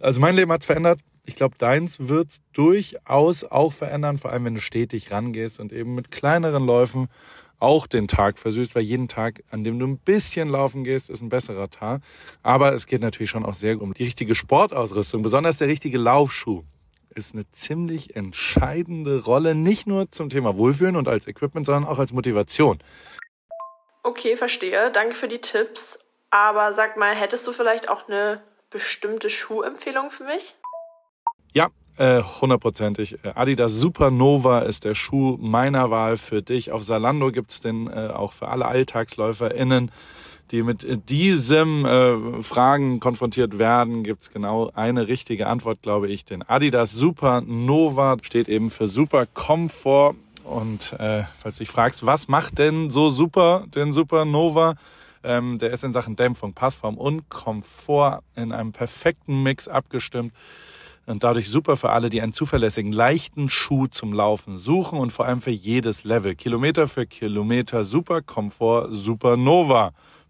also mein Leben hat's verändert. Ich glaube, deins wird's durchaus auch verändern, vor allem wenn du stetig rangehst und eben mit kleineren Läufen auch den Tag versüßt, weil jeden Tag, an dem du ein bisschen laufen gehst, ist ein besserer Tag. Aber es geht natürlich schon auch sehr um die richtige Sportausrüstung, besonders der richtige Laufschuh ist eine ziemlich entscheidende Rolle, nicht nur zum Thema Wohlfühlen und als Equipment, sondern auch als Motivation.
Okay, verstehe. Danke für die Tipps. Aber sag mal, hättest du vielleicht auch eine bestimmte Schuhempfehlung für mich?
Ja, äh, hundertprozentig. Äh, Adidas Supernova ist der Schuh meiner Wahl für dich. Auf Salando gibt's den äh, auch für alle AlltagsläuferInnen die mit diesem äh, Fragen konfrontiert werden, gibt's genau eine richtige Antwort, glaube ich. Den Adidas Super Nova steht eben für Super Komfort. Und äh, falls du dich fragst, was macht denn so super den Super Nova? Ähm, der ist in Sachen Dämpfung, Passform und Komfort in einem perfekten Mix abgestimmt und dadurch super für alle, die einen zuverlässigen, leichten Schuh zum Laufen suchen und vor allem für jedes Level. Kilometer für Kilometer, super Komfort, super Nova.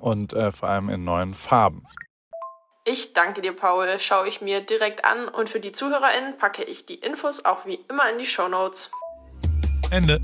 und äh, vor allem in neuen Farben.
Ich danke dir, Paul. Schaue ich mir direkt an und für die ZuhörerInnen packe ich die Infos auch wie immer in die Show Notes.
Ende.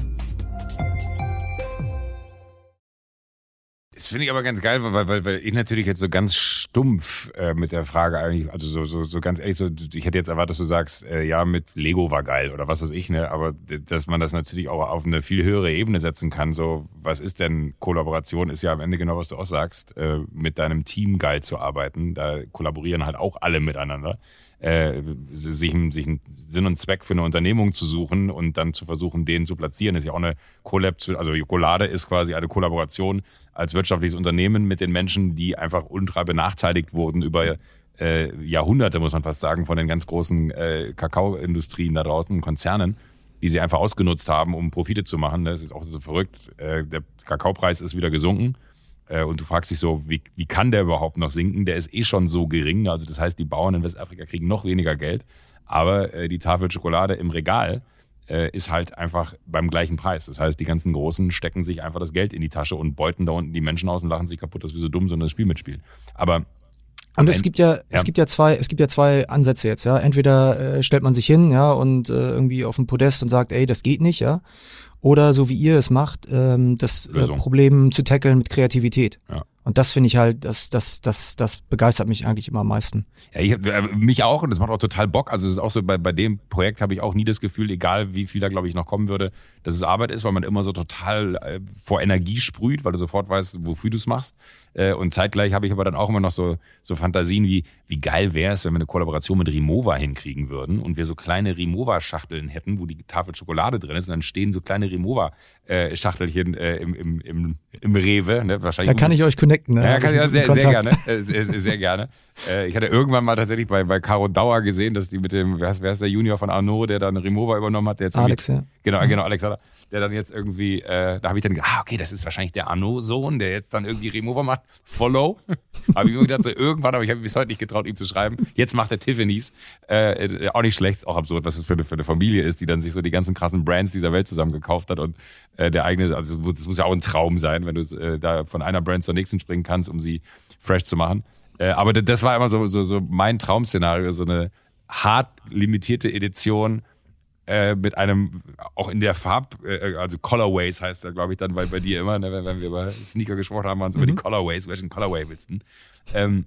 Das finde ich aber ganz geil, weil, weil, weil ich natürlich jetzt so ganz stumpf äh, mit der Frage eigentlich, also so, so, so ganz ehrlich, so, ich hätte jetzt erwartet, dass du sagst, äh, ja, mit Lego war geil oder was weiß ich, ne? Aber dass man das natürlich auch auf eine viel höhere Ebene setzen kann, so, was ist denn Kollaboration, ist ja am Ende genau, was du auch sagst, äh, mit deinem Team geil zu arbeiten. Da kollaborieren halt auch alle miteinander äh, sich, sich einen Sinn und Zweck für eine Unternehmung zu suchen und dann zu versuchen, den zu platzieren, ist ja auch eine Collab, also Jokolade ist quasi eine Kollaboration als wirtschaftliches Unternehmen mit den Menschen, die einfach ultra benachteiligt wurden über äh, Jahrhunderte, muss man fast sagen, von den ganz großen äh, Kakaoindustrien da draußen, Konzernen, die sie einfach ausgenutzt haben, um Profite zu machen. Das ist auch so verrückt. Äh, der Kakaopreis ist wieder gesunken äh, und du fragst dich so, wie, wie kann der überhaupt noch sinken? Der ist eh schon so gering. Also das heißt, die Bauern in Westafrika kriegen noch weniger Geld. Aber äh, die Tafel Schokolade im Regal äh, ist halt einfach beim gleichen Preis. Das heißt, die ganzen Großen stecken sich einfach das Geld in die Tasche und beuten da unten die Menschen aus und lachen sich kaputt, dass wir so dumm sind und das Spiel mitspielen. Aber
und es gibt ja, ja, es gibt ja zwei, es gibt ja zwei Ansätze jetzt, ja. Entweder äh, stellt man sich hin, ja, und äh, irgendwie auf dem Podest und sagt, ey, das geht nicht, ja. Oder so wie ihr es macht, ähm, das äh, Problem zu tackeln mit Kreativität. Ja. Und das finde ich halt, das, das, das, das begeistert mich eigentlich immer am meisten.
Ja, ich, äh, mich auch und das macht auch total Bock. Also es ist auch so, bei, bei dem Projekt habe ich auch nie das Gefühl, egal wie viel da, glaube ich, noch kommen würde, dass es Arbeit ist, weil man immer so total äh, vor Energie sprüht, weil du sofort weißt, wofür du es machst. Äh, und zeitgleich habe ich aber dann auch immer noch so, so Fantasien wie, wie geil wäre es, wenn wir eine Kollaboration mit Rimowa hinkriegen würden und wir so kleine Rimowa-Schachteln hätten, wo die Tafel Schokolade drin ist und dann stehen so kleine Rimowa-Schachtelchen äh, im, im, im, im Rewe. Ne?
Wahrscheinlich da kann ich euch connecten. Ne?
Ja, kann ich ja sehr, sehr gerne. Äh, sehr, sehr gerne. Äh, ich hatte irgendwann mal tatsächlich bei, bei Caro Dauer gesehen, dass die mit dem, wer ist, wer ist der Junior von Arnaud, der dann Remover übernommen hat, der jetzt
Alex, ja.
Genau, genau, Alexander, der dann jetzt irgendwie, äh, da habe ich dann gedacht, ah, okay, das ist wahrscheinlich der Arnaud-Sohn, der jetzt dann irgendwie Remover macht. Follow. habe ich mir gedacht, so irgendwann, aber ich habe bis heute nicht getraut, ihm zu schreiben. Jetzt macht er Tiffany's. Äh, auch nicht schlecht, auch absurd, was es für eine, für eine Familie ist, die dann sich so die ganzen krassen Brands dieser Welt zusammen gekauft hat und äh, der eigene, also das muss ja auch ein Traum sein, wenn du äh, da von einer Brand zur nächsten springen kannst, um sie fresh zu machen. Äh, aber das war immer so, so, so mein Traum-Szenario, so eine hart limitierte Edition äh, mit einem, auch in der Farb, äh, also Colorways heißt das, glaube ich, dann bei, bei dir immer, ne, wenn, wenn wir über Sneaker gesprochen haben, waren es mhm. immer die. Colorways, welchen Colorway willst du? Ähm,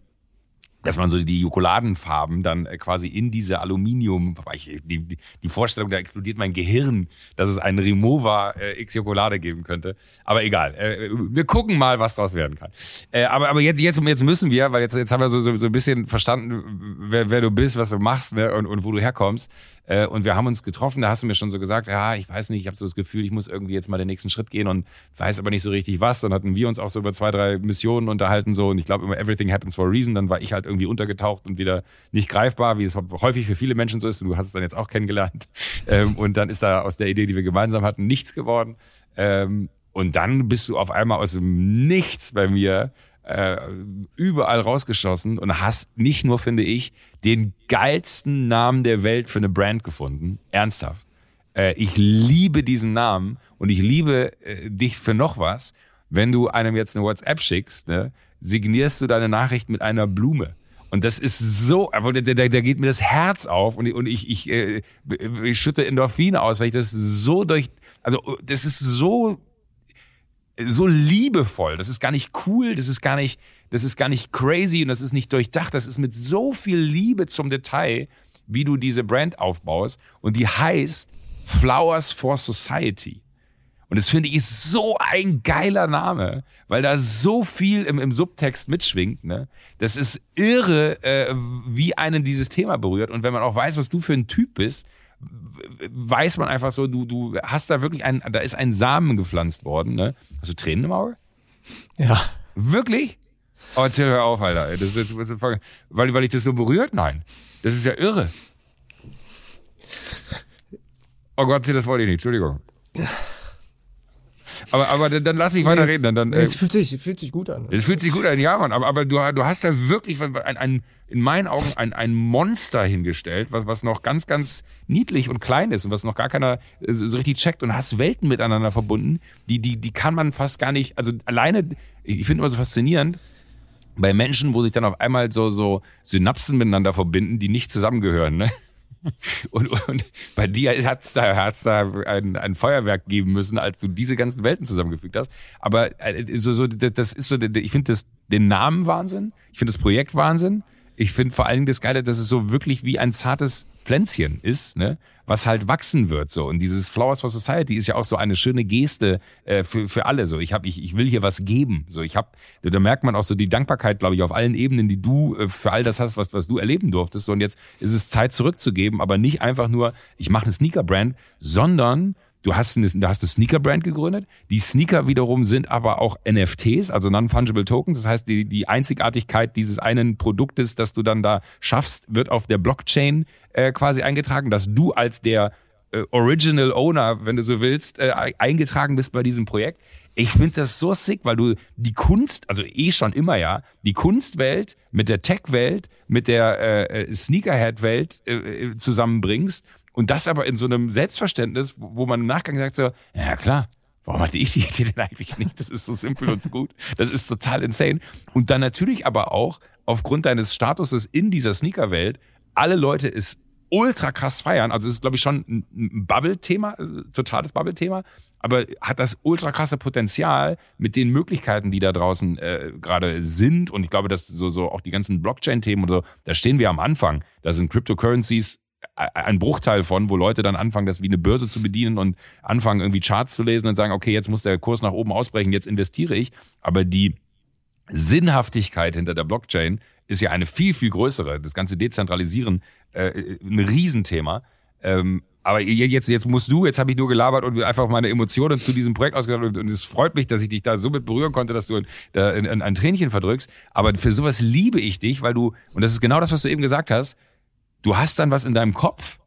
dass man so die Schokoladenfarben dann äh, quasi in diese Aluminium, die, die Vorstellung, da explodiert mein Gehirn, dass es einen Remover äh, X Schokolade geben könnte. Aber egal, äh, wir gucken mal, was daraus werden kann. Äh, aber aber jetzt, jetzt, jetzt müssen wir, weil jetzt, jetzt haben wir so, so, so ein bisschen verstanden, wer, wer du bist, was du machst ne, und, und wo du herkommst. Äh, und wir haben uns getroffen, da hast du mir schon so gesagt, ja, ich weiß nicht, ich habe so das Gefühl, ich muss irgendwie jetzt mal den nächsten Schritt gehen und weiß aber nicht so richtig was. Dann hatten wir uns auch so über zwei, drei Missionen unterhalten so und ich glaube immer, everything happens for a reason. Dann war ich halt irgendwie untergetaucht und wieder nicht greifbar, wie es häufig für viele Menschen so ist. Und du hast es dann jetzt auch kennengelernt. Ähm, und dann ist da aus der Idee, die wir gemeinsam hatten, nichts geworden. Ähm, und dann bist du auf einmal aus dem Nichts bei mir äh, überall rausgeschossen und hast nicht nur, finde ich, den geilsten Namen der Welt für eine Brand gefunden. Ernsthaft. Äh, ich liebe diesen Namen und ich liebe äh, dich für noch was. Wenn du einem jetzt eine WhatsApp schickst, ne, signierst du deine Nachricht mit einer Blume. Und das ist so, aber da, da, da geht mir das Herz auf und, und ich, ich, äh, ich schütte Endorphine aus, weil ich das so durch, also das ist so so liebevoll. Das ist gar nicht cool, das ist gar nicht, das ist gar nicht crazy und das ist nicht durchdacht. Das ist mit so viel Liebe zum Detail, wie du diese Brand aufbaust. Und die heißt Flowers for Society. Und das finde ich so ein geiler Name, weil da so viel im, im Subtext mitschwingt. Ne? Das ist irre, äh, wie einen dieses Thema berührt. Und wenn man auch weiß, was du für ein Typ bist, weiß man einfach so, du, du hast da wirklich ein, da ist ein Samen gepflanzt worden, ne? Hast du Tränen im Auge?
Ja.
Wirklich? Oh, erzähl hör auf, Alter. Das, das, das, weil, weil ich das so berührt? Nein. Das ist ja irre. Oh Gott, das wollte ich nicht. Entschuldigung. Aber, aber dann, dann lass mich weiter reden. Dann, dann,
es fühlt sich, fühlt sich gut an.
Es fühlt sich gut an, ja, Mann. Aber, aber du, du hast da wirklich ein, ein, in meinen Augen ein, ein Monster hingestellt, was, was noch ganz, ganz niedlich und klein ist und was noch gar keiner äh, so richtig checkt und hast Welten miteinander verbunden, die, die, die kann man fast gar nicht, also alleine, ich finde immer so faszinierend, bei Menschen, wo sich dann auf einmal so, so Synapsen miteinander verbinden, die nicht zusammengehören, ne? Und, und bei dir hat es da, hat's da ein, ein Feuerwerk geben müssen, als du diese ganzen Welten zusammengefügt hast. Aber äh, so, so, das ist so, ich finde den Namen Wahnsinn, ich finde das Projekt Wahnsinn ich finde vor allen Dingen das Geile, dass es so wirklich wie ein zartes Pflänzchen ist, ne? Was halt wachsen wird. so Und dieses Flowers for Society ist ja auch so eine schöne Geste äh, für, für alle. So Ich, hab, ich, ich will hier was geben. So ich hab, Da merkt man auch so die Dankbarkeit, glaube ich, auf allen Ebenen, die du äh, für all das hast, was, was du erleben durftest. So, und jetzt ist es Zeit zurückzugeben, aber nicht einfach nur, ich mache eine Sneaker-Brand, sondern Du hast eine, du hast eine Sneaker-Brand gegründet. Die Sneaker wiederum sind aber auch NFTs, also Non-Fungible Tokens. Das heißt, die, die Einzigartigkeit dieses einen Produktes, das du dann da schaffst, wird auf der Blockchain äh, quasi eingetragen, dass du als der äh, Original Owner, wenn du so willst, äh, eingetragen bist bei diesem Projekt. Ich finde das so sick, weil du die Kunst, also eh schon immer ja, die Kunstwelt mit der Tech-Welt, mit der äh, äh Sneakerhead-Welt äh, äh, zusammenbringst und das aber in so einem Selbstverständnis, wo man im Nachgang sagt so, ja klar, warum hatte ich die Idee denn eigentlich nicht? Das ist so simpel und so gut. Das ist total insane. Und dann natürlich aber auch aufgrund deines Statuses in dieser Sneakerwelt alle Leute es ultra krass feiern. Also es ist, glaube ich, schon ein Bubble-Thema, also totales Bubble-Thema, aber hat das ultra krasse Potenzial mit den Möglichkeiten, die da draußen äh, gerade sind. Und ich glaube, dass so, so auch die ganzen Blockchain-Themen und so, da stehen wir am Anfang. Da sind Cryptocurrencies ein Bruchteil von, wo Leute dann anfangen, das wie eine Börse zu bedienen und anfangen, irgendwie Charts zu lesen und sagen, okay, jetzt muss der Kurs nach oben ausbrechen, jetzt investiere ich. Aber die Sinnhaftigkeit hinter der Blockchain ist ja eine viel, viel größere. Das ganze Dezentralisieren, äh, ein Riesenthema. Ähm, aber jetzt, jetzt musst du, jetzt habe ich nur gelabert und einfach meine Emotionen zu diesem Projekt ausgedacht und es freut mich, dass ich dich da so mit berühren konnte, dass du da ein, ein Tränchen verdrückst. Aber für sowas liebe ich dich, weil du, und das ist genau das, was du eben gesagt hast, du hast dann was in deinem Kopf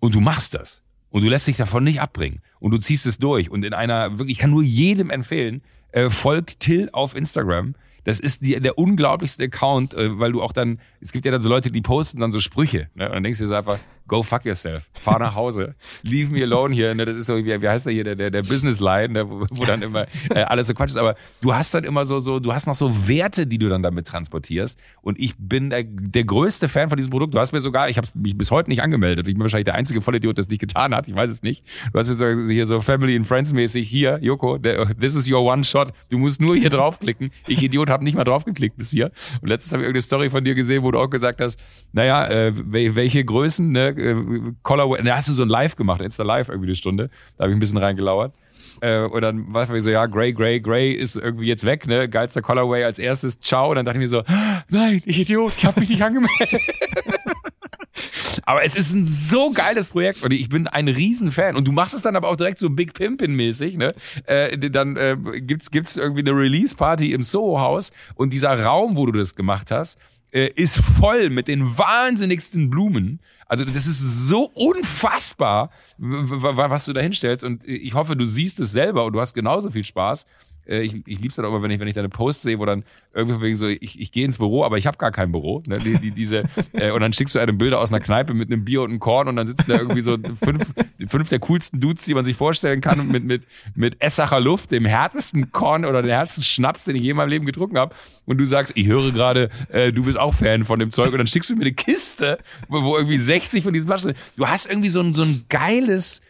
und du machst das. Und du lässt dich davon nicht abbringen. Und du ziehst es durch. Und in einer, wirklich, ich kann nur jedem empfehlen, äh, folgt Till auf Instagram. Das ist die, der unglaublichste Account, äh, weil du auch dann, es gibt ja dann so Leute, die posten dann so Sprüche. Ne? Und dann denkst du dir so einfach, go fuck yourself, fahr nach Hause, leave me alone hier. Ne? Das ist so, wie, wie heißt der hier, der, der, der Business Line, ne? wo, wo dann immer äh, alles so Quatsch ist. Aber du hast dann immer so, so, du hast noch so Werte, die du dann damit transportierst. Und ich bin der, der größte Fan von diesem Produkt. Du hast mir sogar, ich habe mich bis heute nicht angemeldet. Ich bin wahrscheinlich der einzige Vollidiot, der es nicht getan hat. Ich weiß es nicht. Du hast mir so, hier so Family and Friends mäßig, hier, Joko, der, this is your one shot. Du musst nur hier draufklicken. Ich Idiot habe nicht mal draufgeklickt bis hier. Und letztens habe ich irgendeine Story von dir gesehen, wo du auch gesagt hast, naja, äh, welche Größen, ne, äh, Colorway, da hast du so ein Live gemacht, Insta Live irgendwie eine Stunde. Da habe ich ein bisschen reingelauert. Äh, und dann war ich so, ja, Grey, Grey, Grey ist irgendwie jetzt weg, ne? Geilster Colorway als erstes, ciao. Und dann dachte ich mir so, nein, ich Idiot, ich habe mich nicht angemeldet. aber es ist ein so geiles Projekt und ich bin ein Riesenfan. Und du machst es dann aber auch direkt so Big Pimpin-mäßig, ne? Äh, dann äh, gibt's, gibt's irgendwie eine Release-Party im Soho-Haus und dieser Raum, wo du das gemacht hast, äh, ist voll mit den wahnsinnigsten Blumen. Also das ist so unfassbar, was du da hinstellst. Und ich hoffe, du siehst es selber und du hast genauso viel Spaß. Äh, ich, ich liebe es dann auch immer, wenn ich, wenn ich deine Posts sehe, wo dann irgendwie wegen so, ich, ich gehe ins Büro, aber ich habe gar kein Büro. Ne? Die, die, diese, äh, und dann schickst du einem Bilder aus einer Kneipe mit einem Bier und einem Korn und dann sitzen da irgendwie so fünf, fünf der coolsten Dudes, die man sich vorstellen kann, mit, mit, mit Essacher Luft, dem härtesten Korn oder dem härtesten Schnaps, den ich je in meinem Leben getrunken habe. Und du sagst, ich höre gerade, äh, du bist auch Fan von dem Zeug. Und dann schickst du mir eine Kiste, wo, wo irgendwie 60 von diesen Flaschen sind. Du hast irgendwie so ein, so ein geiles,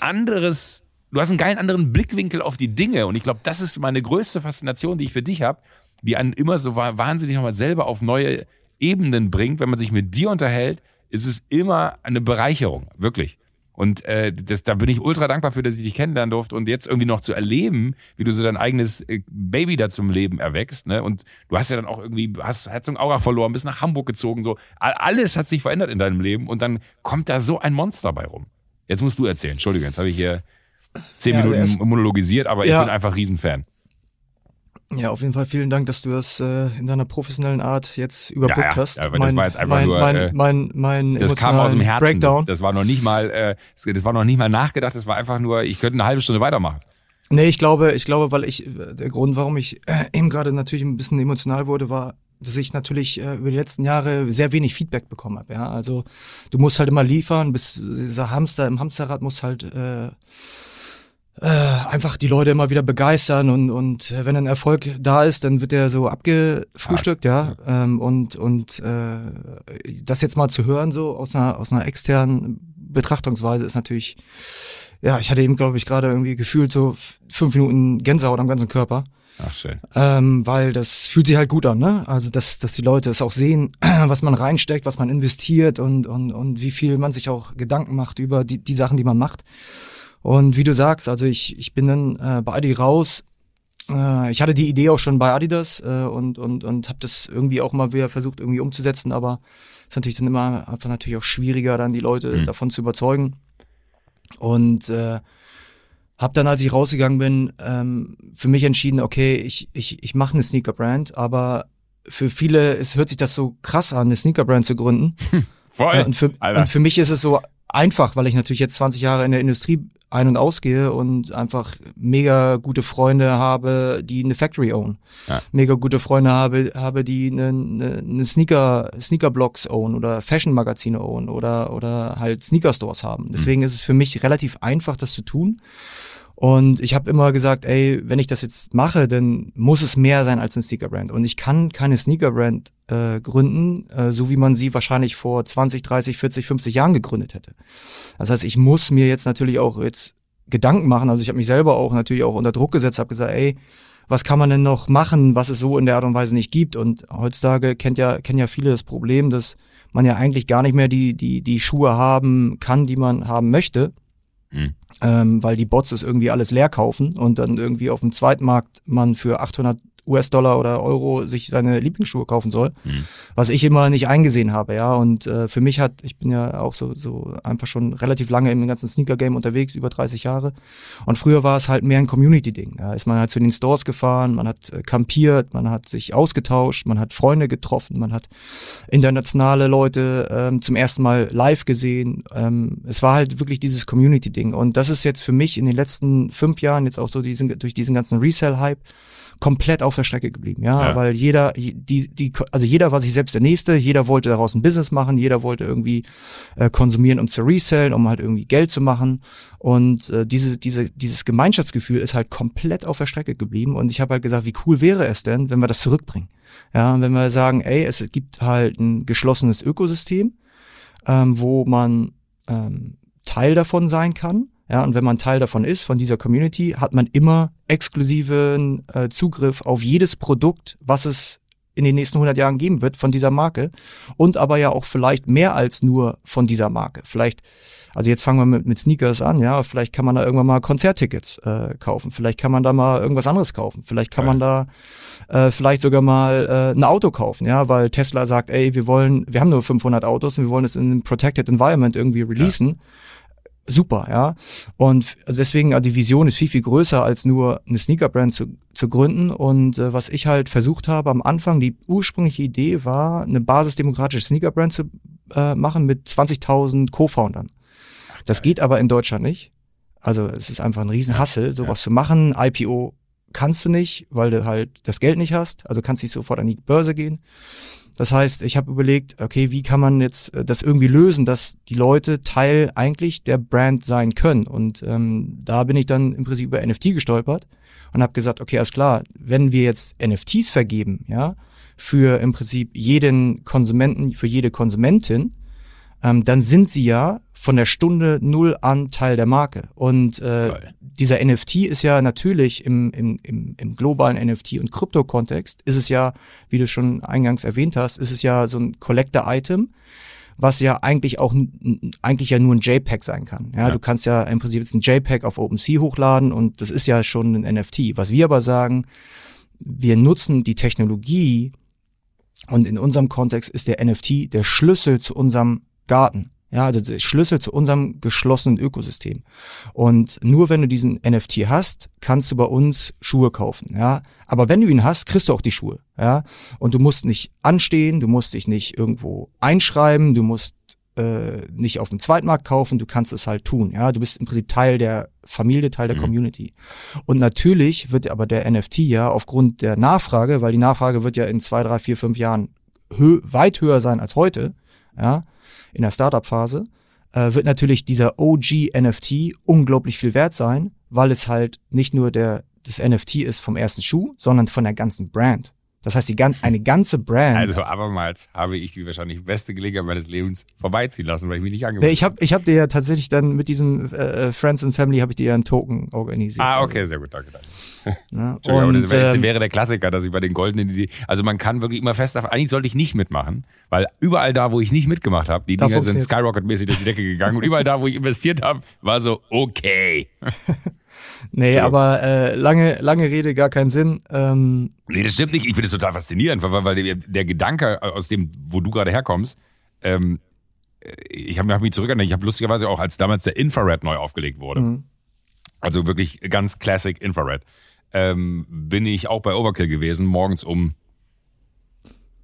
anderes du hast einen geilen anderen Blickwinkel auf die Dinge. Und ich glaube, das ist meine größte Faszination, die ich für dich habe, die einen immer so wahnsinnig nochmal selber auf neue Ebenen bringt. Wenn man sich mit dir unterhält, ist es immer eine Bereicherung, wirklich. Und äh, das, da bin ich ultra dankbar für, dass ich dich kennenlernen durfte und jetzt irgendwie noch zu erleben, wie du so dein eigenes äh, Baby da zum Leben erwächst. Ne? Und du hast ja dann auch irgendwie, hast Herzog Aura verloren, bist nach Hamburg gezogen. So alles hat sich verändert in deinem Leben und dann kommt da so ein Monster bei rum. Jetzt musst du erzählen. Entschuldigung, jetzt habe ich hier zehn ja, Minuten also monologisiert, aber ja. ich bin einfach Riesenfan.
Ja, auf jeden Fall vielen Dank, dass du das äh, in deiner professionellen Art jetzt überbrückt ja, ja. hast.
Ja, mein, das war jetzt einfach mein, nur, mein, äh, mein, mein das kam aus dem Herzen. Breakdown. Das, das war noch nicht mal, äh, das war noch nicht mal nachgedacht. Das war einfach nur, ich könnte eine halbe Stunde weitermachen.
Nee, ich glaube, ich glaube, weil ich der Grund, warum ich äh, eben gerade natürlich ein bisschen emotional wurde, war, dass ich natürlich äh, über die letzten Jahre sehr wenig Feedback bekommen habe. Ja, also du musst halt immer liefern, bis dieser Hamster im Hamsterrad muss halt äh, äh, einfach die Leute immer wieder begeistern und, und äh, wenn ein Erfolg da ist, dann wird der so abgefrühstückt, ja. Ähm, und und äh, das jetzt mal zu hören, so aus einer, aus einer externen Betrachtungsweise, ist natürlich, ja, ich hatte eben, glaube ich, gerade irgendwie gefühlt so fünf Minuten Gänsehaut am ganzen Körper.
Ach schön.
Ähm, weil das fühlt sich halt gut an, ne? Also dass, dass die Leute es auch sehen, was man reinsteckt, was man investiert und, und, und wie viel man sich auch Gedanken macht über die, die Sachen, die man macht. Und wie du sagst, also ich, ich bin dann äh, bei Adi raus. Äh, ich hatte die Idee auch schon bei Adidas äh, und, und, und habe das irgendwie auch mal wieder versucht irgendwie umzusetzen, aber es ist natürlich dann immer einfach natürlich auch schwieriger, dann die Leute mhm. davon zu überzeugen. Und äh, habe dann, als ich rausgegangen bin, ähm, für mich entschieden, okay, ich, ich, ich mache eine Sneaker-Brand, aber für viele es hört sich das so krass an, eine Sneaker-Brand zu gründen.
Voll.
Äh, und, für, und für mich ist es so einfach, weil ich natürlich jetzt 20 Jahre in der Industrie ein- und ausgehe und einfach mega gute Freunde habe, die eine Factory own. Ja. Mega gute Freunde habe, habe die eine, eine, eine Sneaker, Sneaker-Blogs own oder Fashion-Magazine own oder, oder halt Sneaker-Stores haben. Deswegen mhm. ist es für mich relativ einfach, das zu tun. Und ich habe immer gesagt, ey, wenn ich das jetzt mache, dann muss es mehr sein als eine Sneaker-Brand. Und ich kann keine Sneaker-Brand äh, gründen, äh, so wie man sie wahrscheinlich vor 20, 30, 40, 50 Jahren gegründet hätte. Das heißt, ich muss mir jetzt natürlich auch jetzt Gedanken machen. Also ich habe mich selber auch natürlich auch unter Druck gesetzt, habe gesagt, ey, was kann man denn noch machen, was es so in der Art und Weise nicht gibt? Und heutzutage kennt ja, kennen ja viele das Problem, dass man ja eigentlich gar nicht mehr die, die, die Schuhe haben kann, die man haben möchte. Mhm. Ähm, weil die Bots es irgendwie alles leer kaufen und dann irgendwie auf dem Zweitmarkt man für 800 US-Dollar oder Euro sich seine Lieblingsschuhe kaufen soll, mhm. was ich immer nicht eingesehen habe, ja. Und äh, für mich hat, ich bin ja auch so, so einfach schon relativ lange im ganzen Sneaker-Game unterwegs, über 30 Jahre. Und früher war es halt mehr ein Community-Ding. Da ist man halt zu den Stores gefahren, man hat äh, campiert, man hat sich ausgetauscht, man hat Freunde getroffen, man hat internationale Leute ähm, zum ersten Mal live gesehen. Ähm, es war halt wirklich dieses Community-Ding. Und das ist jetzt für mich in den letzten fünf Jahren jetzt auch so diesen, durch diesen ganzen Resell-Hype komplett auf der Strecke geblieben, ja, ja, weil jeder, die, die, also jeder war sich selbst der Nächste, jeder wollte daraus ein Business machen, jeder wollte irgendwie äh, konsumieren, um zu resellen, um halt irgendwie Geld zu machen. Und äh, diese, diese, dieses Gemeinschaftsgefühl ist halt komplett auf der Strecke geblieben. Und ich habe halt gesagt, wie cool wäre es denn, wenn wir das zurückbringen, ja, wenn wir sagen, ey, es gibt halt ein geschlossenes Ökosystem, ähm, wo man ähm, Teil davon sein kann. Ja, und wenn man Teil davon ist, von dieser Community, hat man immer exklusiven äh, Zugriff auf jedes Produkt, was es in den nächsten 100 Jahren geben wird von dieser Marke und aber ja auch vielleicht mehr als nur von dieser Marke. Vielleicht, also jetzt fangen wir mit, mit Sneakers an, ja, vielleicht kann man da irgendwann mal Konzerttickets äh, kaufen, vielleicht kann man da mal irgendwas anderes kaufen, vielleicht kann ja. man da äh, vielleicht sogar mal äh, ein Auto kaufen, ja, weil Tesla sagt, ey, wir wollen, wir haben nur 500 Autos und wir wollen es in einem protected environment irgendwie releasen. Ja super, ja. Und deswegen, die Vision ist viel, viel größer, als nur eine Sneaker-Brand zu, zu gründen. Und äh, was ich halt versucht habe am Anfang, die ursprüngliche Idee war, eine basisdemokratische Sneaker-Brand zu äh, machen mit 20.000 Co-Foundern. Das geht aber in Deutschland nicht. Also es ist einfach ein Riesenhassel, sowas ja. zu machen. IPO kannst du nicht, weil du halt das Geld nicht hast. Also kannst nicht sofort an die Börse gehen. Das heißt, ich habe überlegt, okay, wie kann man jetzt äh, das irgendwie lösen, dass die Leute Teil eigentlich der Brand sein können. Und ähm, da bin ich dann im Prinzip über NFT gestolpert und habe gesagt, okay, alles klar, wenn wir jetzt NFTs vergeben, ja, für im Prinzip jeden Konsumenten, für jede Konsumentin, ähm, dann sind sie ja von der Stunde null an Teil der Marke. Und äh, dieser NFT ist ja natürlich im, im, im, im globalen NFT- und Krypto-Kontext, ist es ja, wie du schon eingangs erwähnt hast, ist es ja so ein Collector-Item, was ja eigentlich auch eigentlich ja nur ein JPEG sein kann. Ja, ja, du kannst ja im Prinzip jetzt ein JPEG auf OpenSea hochladen und das ist ja schon ein NFT. Was wir aber sagen, wir nutzen die Technologie und in unserem Kontext ist der NFT der Schlüssel zu unserem Garten. Ja, also der Schlüssel zu unserem geschlossenen Ökosystem. Und nur wenn du diesen NFT hast, kannst du bei uns Schuhe kaufen. Ja, aber wenn du ihn hast, kriegst du auch die Schuhe. Ja, und du musst nicht anstehen, du musst dich nicht irgendwo einschreiben, du musst äh, nicht auf dem Zweitmarkt kaufen, du kannst es halt tun. Ja, du bist im Prinzip Teil der Familie, Teil der mhm. Community. Und natürlich wird aber der NFT ja aufgrund der Nachfrage, weil die Nachfrage wird ja in zwei, drei, vier, fünf Jahren hö weit höher sein als heute. Ja, in der Startup-Phase, äh, wird natürlich dieser OG-NFT unglaublich viel wert sein, weil es halt nicht nur der, das NFT ist vom ersten Schuh, sondern von der ganzen Brand. Das heißt, die, eine ganze Brand.
Also abermals habe ich die wahrscheinlich beste Gelegenheit meines Lebens vorbeiziehen lassen, weil ich mich nicht angemeldet
habe. Ich habe ich hab dir ja tatsächlich dann mit diesem äh, Friends and Family habe ich dir ja einen Token organisiert.
Ah, okay, sehr gut, danke. danke. Ja, und, das wäre, ähm, wäre der Klassiker, dass ich bei den goldenen, also man kann wirklich immer fest eigentlich sollte ich nicht mitmachen, weil überall da, wo ich nicht mitgemacht habe, die Dinger sind Skyrocket-mäßig durch die Decke gegangen und überall da, wo ich investiert habe, war so okay.
Nee, ja. aber äh, lange, lange Rede, gar keinen Sinn. Ähm,
nee, das stimmt nicht. Ich finde es total faszinierend, weil, weil der, Gedanke aus dem, wo du gerade herkommst, ähm, ich habe hab mich zurückerinnert, ich habe lustigerweise auch, als damals der Infrared neu aufgelegt wurde, mhm. also wirklich ganz Classic Infrared, ähm, bin ich auch bei Overkill gewesen, morgens um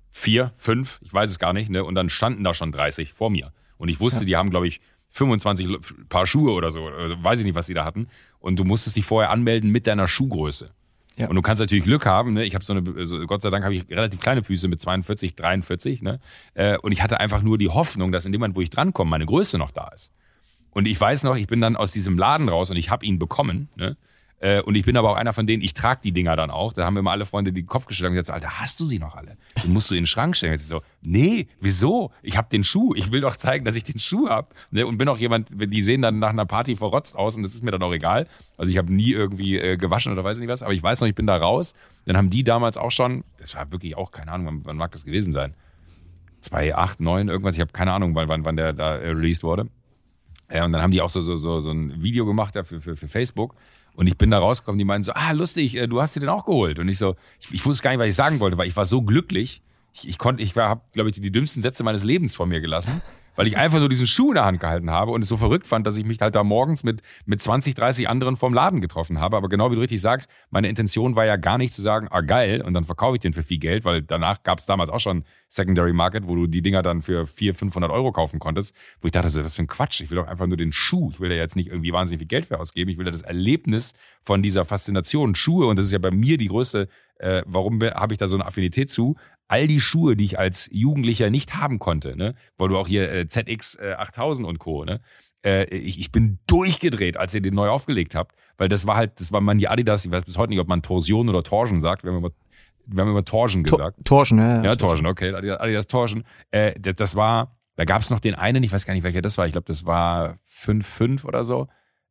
vier, fünf, ich weiß es gar nicht, ne? Und dann standen da schon 30 vor mir. Und ich wusste, ja. die haben, glaube ich, 25 Paar Schuhe oder so, also weiß ich nicht, was die da hatten. Und du musstest dich vorher anmelden mit deiner Schuhgröße. Ja. Und du kannst natürlich Glück haben, ne? ich habe so eine, also Gott sei Dank habe ich relativ kleine Füße mit 42, 43, ne? Äh, und ich hatte einfach nur die Hoffnung, dass in dem Moment, wo ich drankomme, meine Größe noch da ist. Und ich weiß noch, ich bin dann aus diesem Laden raus und ich habe ihn bekommen, ne? Äh, und ich bin aber auch einer von denen, ich trage die Dinger dann auch. Da haben immer alle Freunde die Kopf gestellt und gesagt, Alter, hast du sie noch alle? Du musst du in den Schrank stellen. Jetzt so, nee, wieso? Ich habe den Schuh. Ich will doch zeigen, dass ich den Schuh hab. Ne? Und bin auch jemand, die sehen dann nach einer Party verrotzt aus und das ist mir dann auch egal. Also ich habe nie irgendwie äh, gewaschen oder weiß nicht was, aber ich weiß noch, ich bin da raus. Dann haben die damals auch schon, das war wirklich auch, keine Ahnung, wann, mag das gewesen sein? 2008, 9, irgendwas, ich habe keine Ahnung, wann, wann der da released wurde. Ja, und dann haben die auch so, so, so, so ein Video gemacht ja, für, für, für Facebook. Und ich bin da rausgekommen, die meinen so, ah, lustig, äh, du hast dir den auch geholt. Und ich so, ich, ich wusste gar nicht, was ich sagen wollte, weil ich war so glücklich. Ich, ich konnte, ich habe, glaube ich, die, die dümmsten Sätze meines Lebens von mir gelassen weil ich einfach nur diesen Schuh in der Hand gehalten habe und es so verrückt fand, dass ich mich halt da morgens mit, mit 20, 30 anderen vom Laden getroffen habe. Aber genau wie du richtig sagst, meine Intention war ja gar nicht zu sagen, ah geil, und dann verkaufe ich den für viel Geld, weil danach gab es damals auch schon Secondary Market, wo du die Dinger dann für 400, 500 Euro kaufen konntest, wo ich dachte, so, was für ein Quatsch, ich will doch einfach nur den Schuh, ich will da jetzt nicht irgendwie wahnsinnig viel Geld für ausgeben, ich will da das Erlebnis von dieser Faszination Schuhe und das ist ja bei mir die größte äh, warum habe ich da so eine Affinität zu? all die Schuhe, die ich als Jugendlicher nicht haben konnte, ne? weil du auch hier äh, ZX äh, 8000 und Co. Ne? Äh, ich, ich bin durchgedreht, als ihr den neu aufgelegt habt, weil das war halt, das war man die Adidas, ich weiß bis heute nicht, ob man Torsion oder Torsion sagt, wir haben immer, wir haben immer Torsion gesagt.
Torsion, ja.
Ja, Torsion, okay, Adidas, Adidas Torsion. Äh, das, das war, da gab es noch den einen, ich weiß gar nicht, welcher das war, ich glaube, das war 5-5 oder so.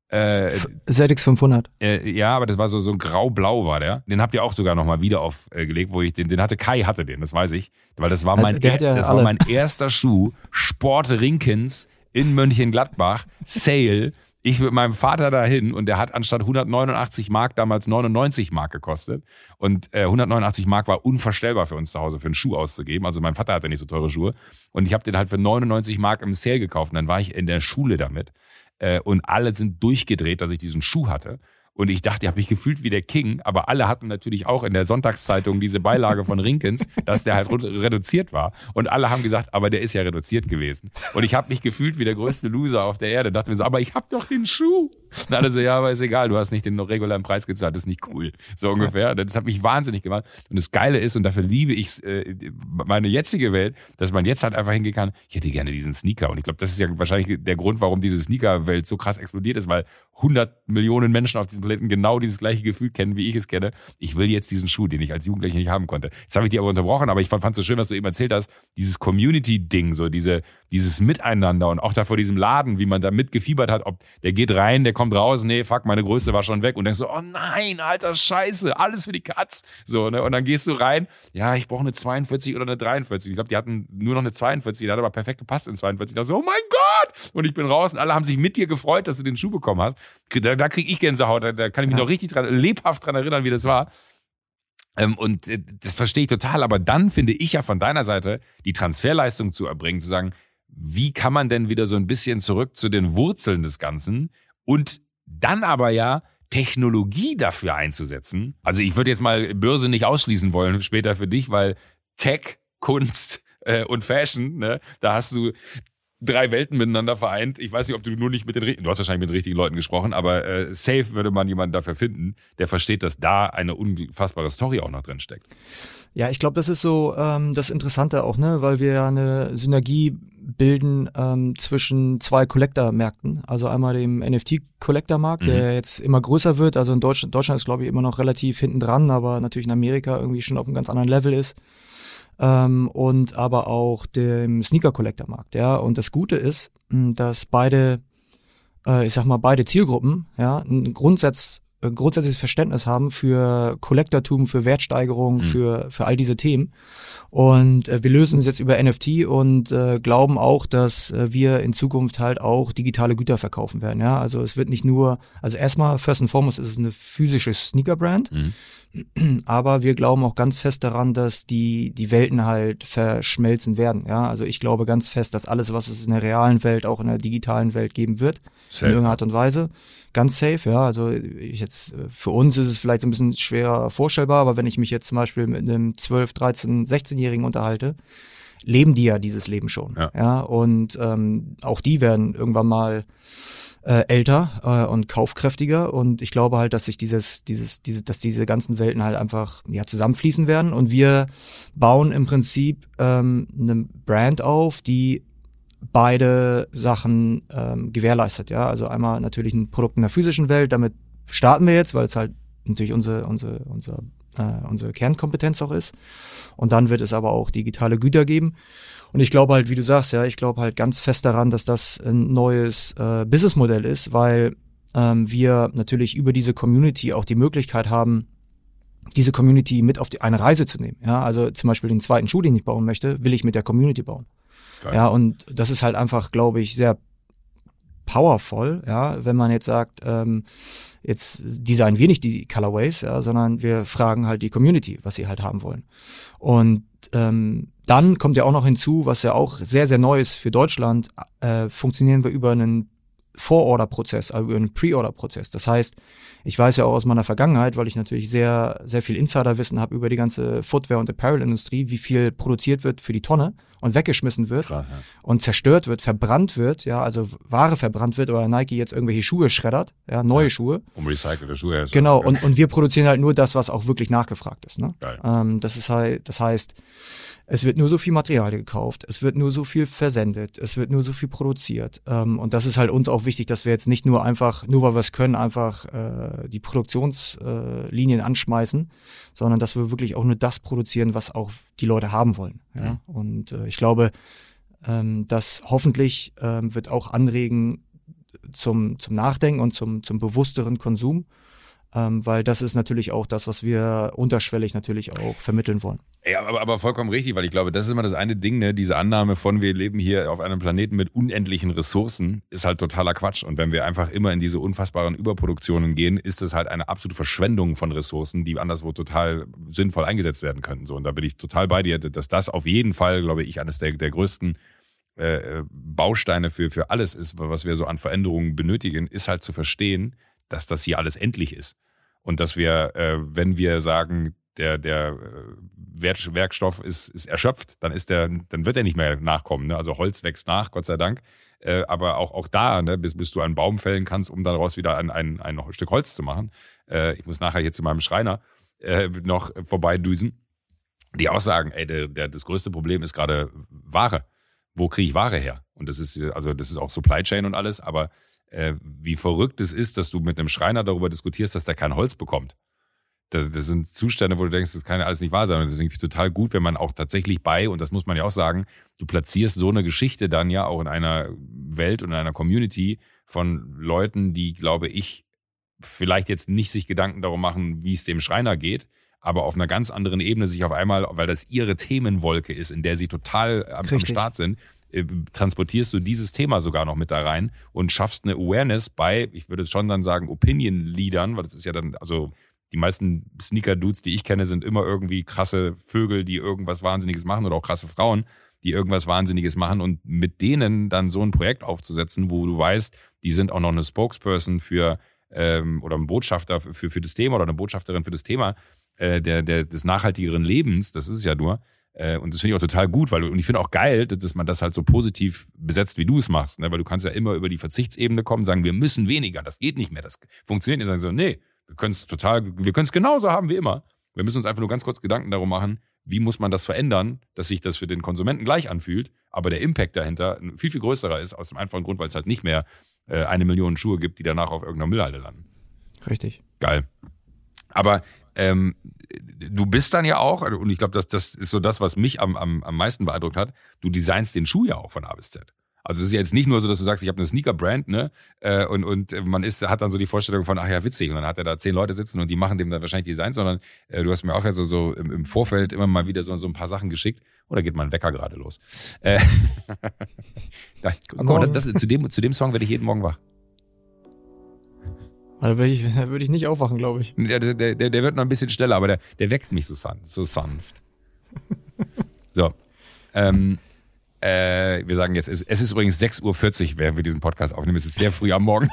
Äh, ZX 500.
Äh, ja, aber das war so, so grau-blau war der. Den habt ihr auch sogar nochmal wieder aufgelegt, wo ich den, den hatte Kai hatte den, das weiß ich. Weil das war mein,
der, der
das war mein erster Schuh. Sport Rinkens in Mönchengladbach. Sale. Ich mit meinem Vater dahin und der hat anstatt 189 Mark damals 99 Mark gekostet. Und äh, 189 Mark war unvorstellbar für uns zu Hause, für einen Schuh auszugeben. Also mein Vater hatte nicht so teure Schuhe. Und ich habe den halt für 99 Mark im Sale gekauft. Und dann war ich in der Schule damit äh, und alle sind durchgedreht, dass ich diesen Schuh hatte. Und ich dachte, ich habe mich gefühlt wie der King, aber alle hatten natürlich auch in der Sonntagszeitung diese Beilage von Rinkens, dass der halt reduziert war. Und alle haben gesagt, aber der ist ja reduziert gewesen. Und ich habe mich gefühlt wie der größte Loser auf der Erde. Dachte mir so, aber ich habe doch den Schuh. Und alle so, ja, aber ist egal, du hast nicht den regulären Preis gezahlt, das ist nicht cool. So ungefähr. Das hat mich wahnsinnig gemacht. Und das Geile ist, und dafür liebe ich äh, meine jetzige Welt, dass man jetzt halt einfach hingehen kann, ich hätte gerne diesen Sneaker. Und ich glaube, das ist ja wahrscheinlich der Grund, warum diese Sneaker-Welt so krass explodiert ist, weil 100 Millionen Menschen auf diesem Planeten genau dieses gleiche Gefühl kennen, wie ich es kenne. Ich will jetzt diesen Schuh, den ich als Jugendlicher nicht haben konnte. Jetzt habe ich dir aber unterbrochen, aber ich fand es so schön, was du eben erzählt hast. Dieses Community-Ding, so diese, dieses Miteinander und auch da vor diesem Laden, wie man da mitgefiebert hat, ob der geht rein, der kommt raus, nee, fuck, meine Größe war schon weg und denkst so, oh nein, alter Scheiße, alles für die Katz. So, ne? Und dann gehst du rein, ja, ich brauche eine 42 oder eine 43. Ich glaube, die hatten nur noch eine 42, die hat aber perfekt gepasst in 42. Da so, oh mein Gott! Und ich bin raus und alle haben sich mit dir gefreut, dass du den Schuh bekommen hast. Da, da kriege ich Gänsehaut, da, da kann ich mich ja. noch richtig dran, lebhaft dran erinnern, wie das war. Ähm, und äh, das verstehe ich total, aber dann finde ich ja von deiner Seite die Transferleistung zu erbringen, zu sagen, wie kann man denn wieder so ein bisschen zurück zu den Wurzeln des Ganzen und dann aber ja Technologie dafür einzusetzen. Also ich würde jetzt mal Börse nicht ausschließen wollen später für dich, weil Tech, Kunst äh, und Fashion, ne, da hast du drei Welten miteinander vereint. Ich weiß nicht, ob du nur nicht mit den richtigen, du hast wahrscheinlich mit den richtigen Leuten gesprochen, aber äh, safe würde man jemanden dafür finden, der versteht, dass da eine unfassbare Story auch noch drin steckt.
Ja, ich glaube, das ist so ähm, das Interessante auch, ne, weil wir ja eine Synergie bilden ähm, zwischen zwei Collector-Märkten. Also einmal dem NFT-Collector-Markt, mhm. der jetzt immer größer wird. Also in Deutschland, Deutschland ist, glaube ich, immer noch relativ hinten dran, aber natürlich in Amerika irgendwie schon auf einem ganz anderen Level ist ähm, und aber auch dem Sneaker Collector Markt. Ja, und das Gute ist, dass beide, äh, ich sag mal beide Zielgruppen, ja, ein Grundsatz grundsätzliches Verständnis haben für Kollektortum, für Wertsteigerung, mhm. für, für all diese Themen. Und äh, wir lösen es jetzt über NFT und äh, glauben auch, dass äh, wir in Zukunft halt auch digitale Güter verkaufen werden. Ja, also es wird nicht nur, also erstmal, first and foremost ist es eine physische Sneaker-Brand. Mhm. Aber wir glauben auch ganz fest daran, dass die, die Welten halt verschmelzen werden. Ja, also ich glaube ganz fest, dass alles, was es in der realen Welt, auch in der digitalen Welt geben wird, safe. in irgendeiner Art und Weise. Ganz safe, ja. Also ich jetzt, für uns ist es vielleicht so ein bisschen schwerer vorstellbar, aber wenn ich mich jetzt zum Beispiel mit einem 12, 13, 16-Jährigen unterhalte, leben die ja dieses Leben schon. Ja. ja? Und ähm, auch die werden irgendwann mal äh, älter äh, und kaufkräftiger und ich glaube halt, dass sich dieses, dieses, diese, dass diese ganzen Welten halt einfach ja zusammenfließen werden und wir bauen im Prinzip ähm, eine Brand auf, die beide Sachen ähm, gewährleistet. Ja, also einmal natürlich ein Produkt in der physischen Welt, damit starten wir jetzt, weil es halt natürlich unsere, unsere, unsere, äh, unsere Kernkompetenz auch ist. Und dann wird es aber auch digitale Güter geben. Und ich glaube halt, wie du sagst, ja, ich glaube halt ganz fest daran, dass das ein neues äh, Businessmodell ist, weil ähm, wir natürlich über diese Community auch die Möglichkeit haben, diese Community mit auf die, eine Reise zu nehmen. Ja, also zum Beispiel den zweiten Schuh, den ich bauen möchte, will ich mit der Community bauen. Ja, und das ist halt einfach, glaube ich, sehr powerful, ja, wenn man jetzt sagt, ähm, jetzt designen wir nicht die Colorways, ja, sondern wir fragen halt die Community, was sie halt haben wollen. Und ähm, dann kommt ja auch noch hinzu, was ja auch sehr, sehr neu ist für Deutschland, äh, funktionieren wir über einen Vororder-Prozess, also über einen Pre-Order-Prozess. Das heißt, ich weiß ja auch aus meiner Vergangenheit, weil ich natürlich sehr, sehr viel Insiderwissen habe über die ganze Footwear- und Apparel-Industrie, wie viel produziert wird für die Tonne und weggeschmissen wird Krass, ja. und zerstört wird, verbrannt wird, ja, also Ware verbrannt wird oder Nike jetzt irgendwelche Schuhe schreddert, ja, neue ja, Schuhe.
Um recycelte Schuhe.
Genau, und, und wir produzieren halt nur das, was auch wirklich nachgefragt ist. Ne? Geil. Ähm, das ist halt, das heißt, es wird nur so viel Material gekauft, es wird nur so viel versendet, es wird nur so viel produziert. Ähm, und das ist halt uns auch wichtig, dass wir jetzt nicht nur einfach, nur weil wir es können, einfach äh, die Produktionslinien äh, anschmeißen, sondern dass wir wirklich auch nur das produzieren, was auch die Leute haben wollen. Ja? Mhm. Und äh, ich glaube, ähm, das hoffentlich ähm, wird auch anregen zum, zum Nachdenken und zum, zum bewussteren Konsum ähm, weil das ist natürlich auch das, was wir unterschwellig natürlich auch vermitteln wollen.
Ja, aber, aber vollkommen richtig, weil ich glaube, das ist immer das eine Ding, ne? diese Annahme von, wir leben hier auf einem Planeten mit unendlichen Ressourcen, ist halt totaler Quatsch. Und wenn wir einfach immer in diese unfassbaren Überproduktionen gehen, ist es halt eine absolute Verschwendung von Ressourcen, die anderswo total sinnvoll eingesetzt werden könnten. So, und da bin ich total bei dir, dass das auf jeden Fall, glaube ich, eines der, der größten äh, Bausteine für, für alles ist, was wir so an Veränderungen benötigen, ist halt zu verstehen, dass das hier alles endlich ist. Und dass wir, äh, wenn wir sagen, der, der äh, Werkstoff ist, ist erschöpft, dann ist der, dann wird er nicht mehr nachkommen. Ne? Also Holz wächst nach, Gott sei Dank. Äh, aber auch, auch da, ne, bis, bis du einen Baum fällen kannst, um daraus wieder ein, ein, ein Stück Holz zu machen. Äh, ich muss nachher jetzt zu meinem Schreiner äh, noch vorbeidüsen. Die auch sagen, ey, der, der, das größte Problem ist gerade Ware. Wo kriege ich Ware her? Und das ist, also das ist auch Supply Chain und alles, aber äh, wie verrückt es ist, dass du mit einem Schreiner darüber diskutierst, dass der kein Holz bekommt. Das, das sind Zustände, wo du denkst, das kann ja alles nicht wahr sein. Und das finde ich total gut, wenn man auch tatsächlich bei, und das muss man ja auch sagen, du platzierst so eine Geschichte dann ja auch in einer Welt und in einer Community von Leuten, die, glaube ich, vielleicht jetzt nicht sich Gedanken darum machen, wie es dem Schreiner geht, aber auf einer ganz anderen Ebene sich auf einmal, weil das ihre Themenwolke ist, in der sie total am, am Start sind, transportierst du dieses Thema sogar noch mit da rein und schaffst eine Awareness bei, ich würde schon dann sagen, Opinion-Leadern, weil das ist ja dann, also die meisten Sneaker-Dudes, die ich kenne, sind immer irgendwie krasse Vögel, die irgendwas Wahnsinniges machen oder auch krasse Frauen, die irgendwas Wahnsinniges machen und mit denen dann so ein Projekt aufzusetzen, wo du weißt, die sind auch noch eine Spokesperson für ähm, oder ein Botschafter für, für das Thema oder eine Botschafterin für das Thema äh, der, der, des nachhaltigeren Lebens, das ist es ja nur, äh, und das finde ich auch total gut, weil und ich finde auch geil, dass man das halt so positiv besetzt, wie du es machst, ne? weil du kannst ja immer über die Verzichtsebene kommen, sagen, wir müssen weniger, das geht nicht mehr, das funktioniert nicht. Sagen so, nee, wir können es total, wir können es genauso haben wie immer. Wir müssen uns einfach nur ganz kurz Gedanken darum machen, wie muss man das verändern, dass sich das für den Konsumenten gleich anfühlt, aber der Impact dahinter viel, viel größerer ist, aus dem einfachen Grund, weil es halt nicht mehr äh, eine Million Schuhe gibt, die danach auf irgendeiner Müllhalde landen.
Richtig.
Geil. Aber ähm, du bist dann ja auch, und ich glaube, das, das ist so das, was mich am, am, am meisten beeindruckt hat, du designst den Schuh ja auch von A bis Z. Also es ist jetzt nicht nur so, dass du sagst, ich habe eine Sneaker-Brand, ne? Äh, und, und man ist, hat dann so die Vorstellung von, ach ja, witzig. Und dann hat er da zehn Leute sitzen und die machen dem dann wahrscheinlich Designs, sondern äh, du hast mir auch ja so, so im, im Vorfeld immer mal wieder so, so ein paar Sachen geschickt. Oder geht mein Wecker gerade los? Äh, ja, guck mal, das, das, zu, dem, zu dem Song werde ich jeden Morgen wach.
Da würde ich, würd ich nicht aufwachen, glaube ich.
Der, der, der, wird noch ein bisschen schneller, aber der, der weckt mich so, san so sanft. so. Ähm, äh, wir sagen jetzt, es, es ist übrigens 6.40 Uhr, während wir diesen Podcast aufnehmen. Es ist sehr früh am Morgen.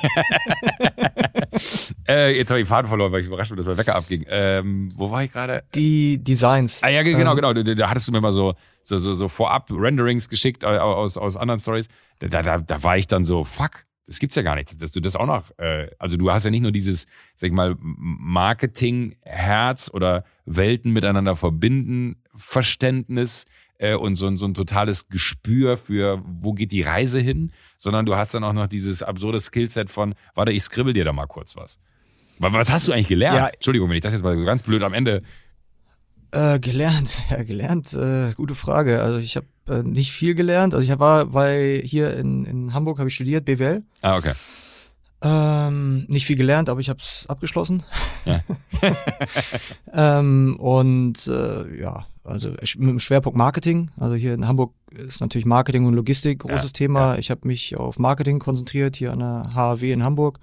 äh, jetzt habe ich Faden verloren, weil ich überrascht bin, dass mein Wecker abging. Ähm, wo war ich gerade?
Die Designs.
Ah ja, genau, ähm. genau. Da, da, hattest du mir mal so, so, so, so vorab Renderings geschickt aus, aus anderen Stories. Da, da, da war ich dann so, fuck, das gibt's ja gar nicht, dass du das auch noch, äh, also du hast ja nicht nur dieses, sag ich mal, Marketing-Herz oder Welten miteinander verbinden, Verständnis äh, und so, so ein totales Gespür für, wo geht die Reise hin, sondern du hast dann auch noch dieses absurde Skillset von, warte, ich skribbel dir da mal kurz was. Was hast du eigentlich gelernt?
Ja.
Entschuldigung, wenn ich das jetzt mal so ganz blöd am Ende.
Äh, gelernt, ja, gelernt, äh, gute Frage. Also ich habe äh, nicht viel gelernt. Also ich war bei hier in, in Hamburg habe ich studiert, BWL.
Ah, okay.
Ähm, nicht viel gelernt, aber ich habe es abgeschlossen.
Ja.
ähm, und äh, ja, also mit dem Schwerpunkt Marketing. Also hier in Hamburg ist natürlich Marketing und Logistik großes
Ja,
Thema. Ich habe mich auf Marketing konzentriert hier an der HAW in Hamburg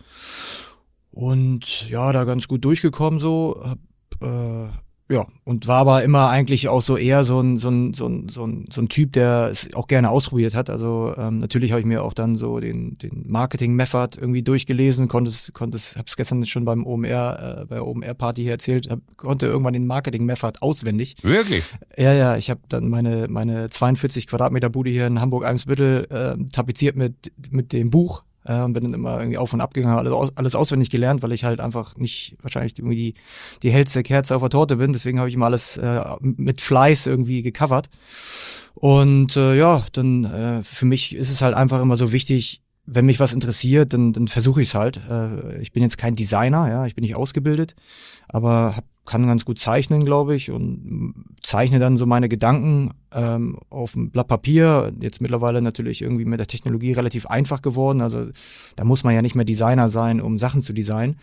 und ja, da ganz gut durchgekommen so. Hab, äh, ja, und war aber immer eigentlich auch so eher so ein, so ein, so ein, so ein, so ein Typ, der es auch gerne ausprobiert hat. Also ähm, natürlich habe ich mir auch dann so den, den Marketing-Method irgendwie durchgelesen, konnte es, konnte es, habe es gestern schon beim OMR, äh, bei OMR-Party hier erzählt, hab, konnte irgendwann den Marketing-Method auswendig.
Wirklich?
Ja, ja, ich habe dann meine, meine 42 Quadratmeter Bude hier in Hamburg-Eimsbüttel äh, tapeziert mit, mit dem Buch äh, bin dann immer irgendwie auf und ab gegangen, alles, aus, alles auswendig gelernt, weil ich halt einfach nicht wahrscheinlich irgendwie die, die hellste Kerze auf der Torte bin. Deswegen habe ich immer alles äh, mit Fleiß irgendwie gecovert. Und äh, ja, dann äh, für mich ist es halt einfach immer so wichtig, wenn mich was interessiert, dann, dann versuche ich es halt. Äh, ich bin jetzt kein Designer, ja, ich bin nicht ausgebildet, aber hab, kann ganz gut zeichnen, glaube ich, und zeichne dann so meine Gedanken ähm, auf ein Blatt Papier. Jetzt mittlerweile natürlich irgendwie mit der Technologie relativ einfach geworden. Also da muss man ja nicht mehr Designer sein, um Sachen zu designen.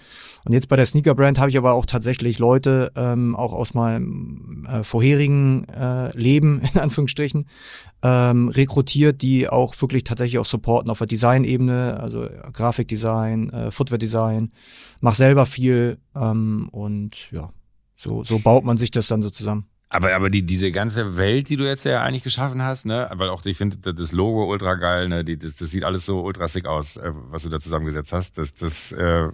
Und jetzt bei der Sneaker Brand habe ich aber auch tatsächlich Leute ähm, auch aus meinem äh, vorherigen äh, Leben in Anführungsstrichen ähm, rekrutiert, die auch wirklich tatsächlich auch supporten auf der Designebene, also Grafikdesign, äh, Footwear-Design, mach selber viel ähm, und ja, so, so baut man sich das dann so zusammen.
Aber, aber die, diese ganze Welt, die du jetzt ja eigentlich geschaffen hast, ne, weil auch ich finde das Logo ultra geil, ne, die, das, das sieht alles so ultra sick aus, äh, was du da zusammengesetzt hast. Das, das, äh,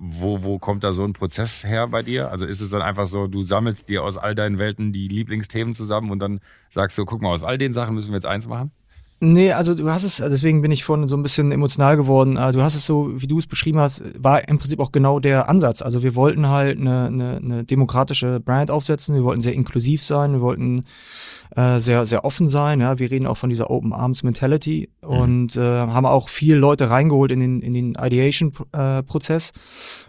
wo, wo kommt da so ein Prozess her bei dir? Also ist es dann einfach so, du sammelst dir aus all deinen Welten die Lieblingsthemen zusammen und dann sagst du, guck mal, aus all den Sachen müssen wir jetzt eins machen?
Nee, also du hast es, deswegen bin ich vorhin so ein bisschen emotional geworden. Äh, Du hast es so, wie du es beschrieben hast, war im Prinzip auch genau der Ansatz. Also wir wollten halt eine, eine, eine demokratische Brand aufsetzen, wir wollten sehr inklusiv sein, wir wollten äh, sehr, sehr offen sein. Ja, wir reden auch von dieser Open Arms Mentality und äh, haben auch viele Leute reingeholt in den, in den Ideation-Prozess.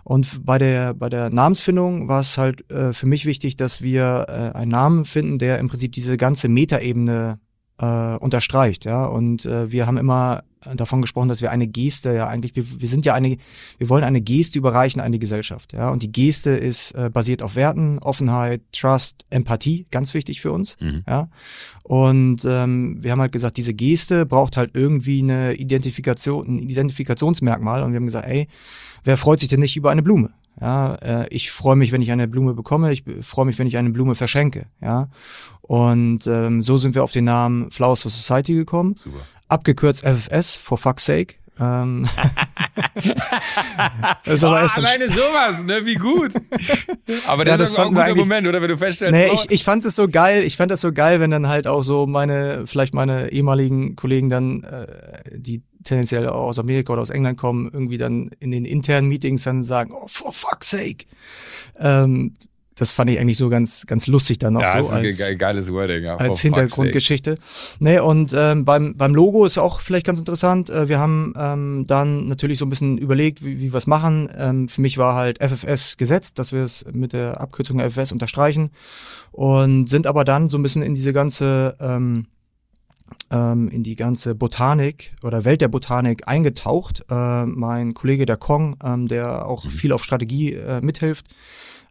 Und bei der, bei der Namensfindung war es halt äh, für mich wichtig, dass wir äh, einen Namen finden, der im Prinzip diese ganze Metaebene äh, unterstreicht, ja. Und äh, wir haben immer davon gesprochen, dass wir eine Geste, ja eigentlich, wir, wir sind ja eine, wir wollen eine Geste überreichen an die Gesellschaft, ja. Und die Geste ist äh, basiert auf Werten, Offenheit, Trust, Empathie, ganz wichtig für uns,
Mhm.
ja. Und ähm, wir haben halt gesagt, diese Geste braucht halt irgendwie eine Identifikation, ein Identifikationsmerkmal. Und wir haben gesagt, ey, wer freut sich denn nicht über eine Blume? Ja, äh, ich freue mich, wenn ich eine Blume bekomme. Ich freue mich, wenn ich eine Blume verschenke. Ja, und ähm, so sind wir auf den Namen Flowers for Society gekommen.
Super.
Abgekürzt FFS, for fuck's sake. Ähm, das
oh, alleine sowas, ne? Wie gut. Aber das,
Ja, das
ist auch ein guter Moment, oder? Wenn du feststellst,
Nee,
oh,
ich, ich fand es so geil, ich fand das so geil, wenn dann halt auch so meine, vielleicht meine ehemaligen Kollegen dann, äh, die tendenziell aus Amerika oder aus England kommen, irgendwie dann in den internen Meetings dann sagen, oh, for fuck's sake. Ähm, das fand ich eigentlich so ganz, ganz lustig dann noch
ja,
so als,
ein ge geiles Wording. Ja.
als
fuck's
Hintergrundgeschichte. Nee, und ähm, beim, beim Logo ist auch vielleicht ganz interessant. Äh, wir haben ähm, dann natürlich so ein bisschen überlegt, wie, wie wir es machen. Ähm, für mich war halt FFS gesetzt, dass wir es mit der Abkürzung FFS unterstreichen und sind aber dann so ein bisschen in diese ganze ähm, ähm, in die ganze Botanik oder Welt der Botanik eingetaucht. Äh, mein Kollege der Kong, ähm, der auch viel auf Strategie äh, mithilft,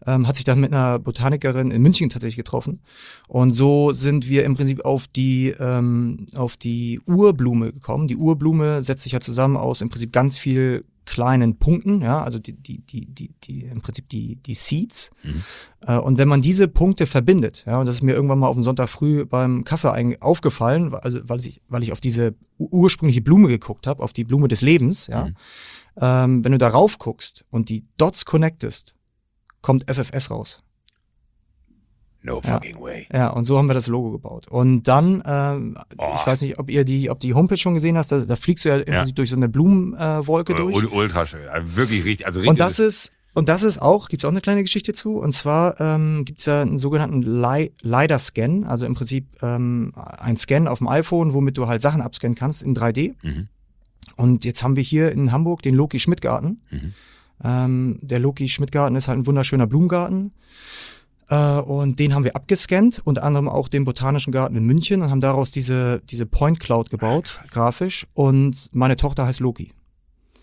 ähm, hat sich dann mit einer Botanikerin in München tatsächlich getroffen. Und so sind wir im Prinzip auf die, ähm, auf die Urblume gekommen. Die Urblume setzt sich ja zusammen aus im Prinzip ganz viel kleinen Punkten, ja, also die, die, die, die, die im Prinzip die, die Seeds.
Mhm.
Äh, und wenn man diese Punkte verbindet, ja, und das ist mir irgendwann mal auf dem Sonntag früh beim Kaffee aufgefallen, also weil ich, weil ich auf diese ursprüngliche Blume geguckt habe, auf die Blume des Lebens, ja.
Mhm.
Ähm, wenn du darauf guckst und die Dots connectest, kommt FFS raus.
No
Ja.
fucking way.
Ja, und so haben wir das Logo gebaut. Und dann, ähm,
Oh.
ich weiß nicht, ob ihr die, ob die Homepage schon gesehen hast, da, da fliegst du ja im
Ja.
Prinzip durch so eine Blumenwolke äh, durch.
Ul- Ultra schön. Wirklich richtig. Also richtig
Und das ist, und das ist auch, gibt's auch eine kleine Geschichte zu. Und zwar ähm, gibt's ja einen sogenannten Li- LiDAR-Scan, also im Prinzip ähm, ein Scan auf dem iPhone, womit du halt Sachen abscannen kannst in 3D.
Mhm.
Und jetzt haben wir hier in Hamburg den Loki Schmidt Garten.
Mhm.
Ähm, der Loki Schmidt-Garten ist halt ein wunderschöner Blumengarten. Äh, und den haben wir abgescannt, unter anderem auch den Botanischen Garten in München und haben daraus diese, diese Point Cloud gebaut, grafisch. Und meine Tochter heißt Loki.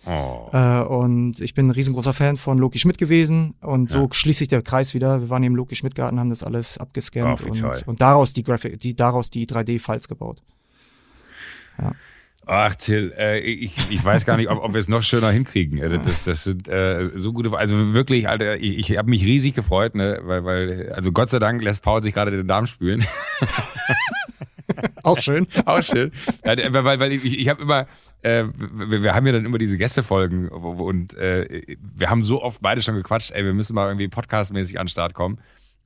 Oh.
Äh, und ich bin ein riesengroßer Fan von Loki Schmidt gewesen und so
Ja.
schließt sich der Kreis wieder. Wir waren im Loki Schmidt Garten, haben das alles abgescannt
toll.
und, und daraus die Graphic, die daraus die 3D-Files gebaut.
Ach, Till, äh, ich, ich weiß gar nicht, ob, ob wir es noch schöner hinkriegen. Äh, Das, das sind äh, so gute, also wirklich, Alter, ich, ich habe mich riesig gefreut, ne, weil, weil, also Gott sei Dank lässt Paul sich gerade den Darm spülen.
Auch schön.
Auch schön. Ja, weil, weil ich, ich habe immer, äh, wir, wir haben ja dann immer diese Gästefolgen und äh, wir haben so oft beide schon gequatscht, ey, wir müssen mal irgendwie podcastmäßig an den Start kommen.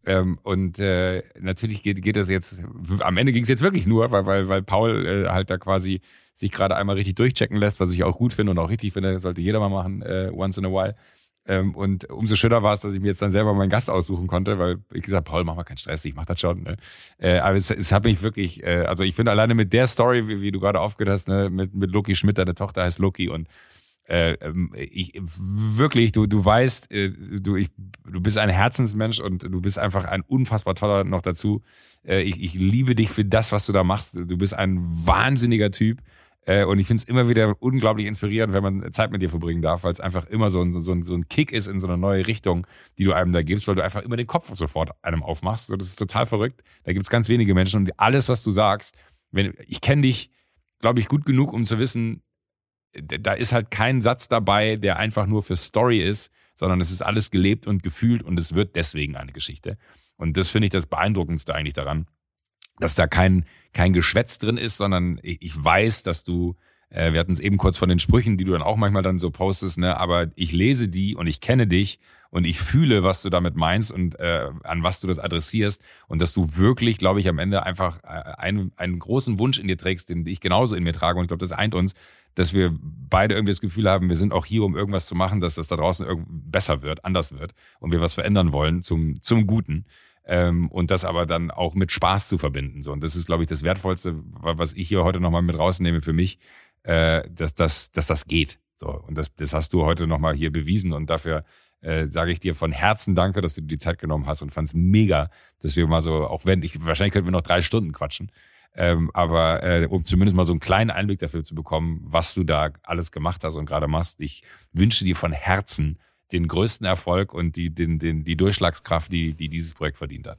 Ähm, und äh, natürlich geht, geht das jetzt, am Ende ging es jetzt wirklich nur, weil, weil, weil Paul äh, halt da quasi sich gerade einmal richtig durchchecken lässt, was ich auch gut finde und auch richtig finde, sollte jeder mal machen, äh, once in a while. Ähm, und umso schöner war es, dass ich mir jetzt dann selber meinen Gast aussuchen konnte, weil ich gesagt Paul, mach mal keinen Stress, ich mach das schon. Ne? Äh, aber es, es hat mich wirklich, äh, also ich finde alleine mit der Story, wie, wie du gerade aufgehört hast, ne, mit, mit Loki Schmidt, deine Tochter heißt Loki und äh, ähm, ich, wirklich, du, du weißt, äh, du, ich, du bist ein Herzensmensch und du bist einfach ein unfassbar toller noch dazu. Äh, ich, ich liebe dich für das, was du da machst. Du bist ein wahnsinniger Typ. Äh, und ich finde es immer wieder unglaublich inspirierend, wenn man Zeit mit dir verbringen darf, weil es einfach immer so ein, so, ein, so ein Kick ist in so eine neue Richtung, die du einem da gibst, weil du einfach immer den Kopf sofort einem aufmachst. Das ist total verrückt. Da gibt es ganz wenige Menschen und alles, was du sagst, wenn, ich kenne dich, glaube ich, gut genug, um zu wissen, da ist halt kein Satz dabei, der einfach nur für Story ist, sondern es ist alles gelebt und gefühlt und es wird deswegen eine Geschichte. Und das finde ich das Beeindruckendste eigentlich daran, dass da kein, kein Geschwätz drin ist, sondern ich, weiß, dass du, äh, wir hatten es eben kurz von den Sprüchen, die du dann auch manchmal dann so postest, ne, aber ich lese die und ich kenne dich und ich fühle, was du damit meinst und äh, an was du das adressierst und dass du wirklich, glaube ich, am Ende einfach äh, einen, einen großen Wunsch in dir trägst, den ich genauso in mir trage und ich glaube, das eint uns, dass wir beide irgendwie das Gefühl haben, wir sind auch hier, um irgendwas zu machen, dass das da draußen besser wird, anders wird und wir was verändern wollen zum, zum Guten. Ähm, und das aber dann auch mit Spaß zu verbinden. So. Und das ist, glaube ich, das Wertvollste, wa- was ich hier heute nochmal mit rausnehme für mich, äh, dass, das, dass das geht. So. Und das, das hast du heute nochmal hier bewiesen. Und dafür äh, sage ich dir von Herzen danke, dass du dir die Zeit genommen hast und fand es mega, dass wir mal so, auch wenn, ich, wahrscheinlich könnten wir noch drei Stunden quatschen. Ähm, aber äh, um zumindest mal so einen kleinen Einblick dafür zu bekommen, was du da alles gemacht hast und gerade machst, ich wünsche dir von Herzen den größten Erfolg und die, den, den, die Durchschlagskraft, die, die dieses Projekt verdient hat.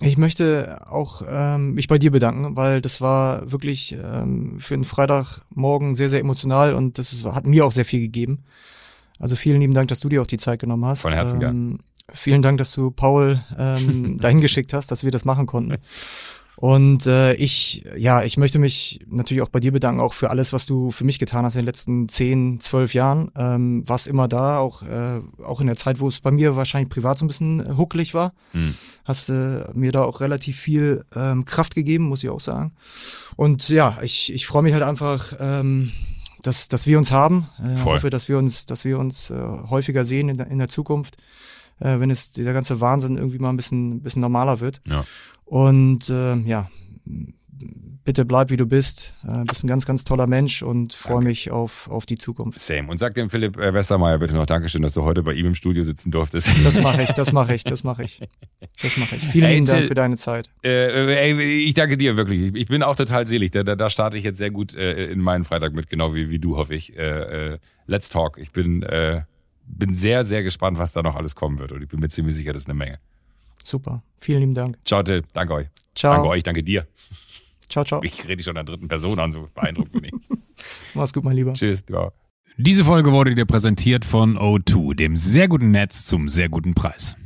Ich möchte auch ähm, mich bei dir bedanken, weil das war wirklich ähm, für einen Freitagmorgen sehr, sehr emotional und das ist, hat mir auch sehr viel gegeben. Also vielen lieben Dank, dass du dir auch die Zeit genommen hast.
Von Herzen
ähm, Vielen Dank, dass du Paul ähm, dahin geschickt hast, dass wir das machen konnten. Und äh, ich, ja, ich möchte mich natürlich auch bei dir bedanken, auch für alles, was du für mich getan hast in den letzten zehn, zwölf Jahren. Ähm, warst immer da, auch, äh, auch in der Zeit, wo es bei mir wahrscheinlich privat so ein bisschen huckelig war.
Hm.
Hast äh, mir da auch relativ viel ähm, Kraft gegeben, muss ich auch sagen. Und ja, ich, ich freue mich halt einfach, ähm, dass, dass wir uns haben. Äh,
Voll.
hoffe, dass wir uns, dass wir uns äh, häufiger sehen in der, in der Zukunft, äh, wenn es dieser ganze Wahnsinn irgendwie mal ein bisschen, ein bisschen normaler wird.
Ja.
Und äh, ja, bitte bleib wie du bist. Äh, bist ein ganz, ganz toller Mensch und freue mich auf, auf die Zukunft.
Same. Und sag dem Philipp äh, Westermeier bitte noch Dankeschön, dass du heute bei ihm im Studio sitzen durftest.
Das mache ich, das mache ich, das mache ich. Das mache ich. Vielen
Ey,
lieben Dank für deine Zeit.
Äh, ey, ich danke dir wirklich. Ich bin auch total selig. Da, da, da starte ich jetzt sehr gut äh, in meinen Freitag mit, genau wie, wie du, hoffe ich. Äh, äh, let's talk. Ich bin, äh, bin sehr, sehr gespannt, was da noch alles kommen wird. Und ich bin mir ziemlich sicher, das ist eine Menge.
Super. Vielen lieben Dank.
Ciao, Till. Danke euch.
Ciao.
Danke euch, danke dir.
Ciao, ciao.
Ich rede schon in der dritten Person an, so beeindruckt bin ich.
Mach's gut, mein Lieber.
Tschüss. Ja.
Diese Folge wurde dir präsentiert von O2, dem sehr guten Netz zum sehr guten Preis.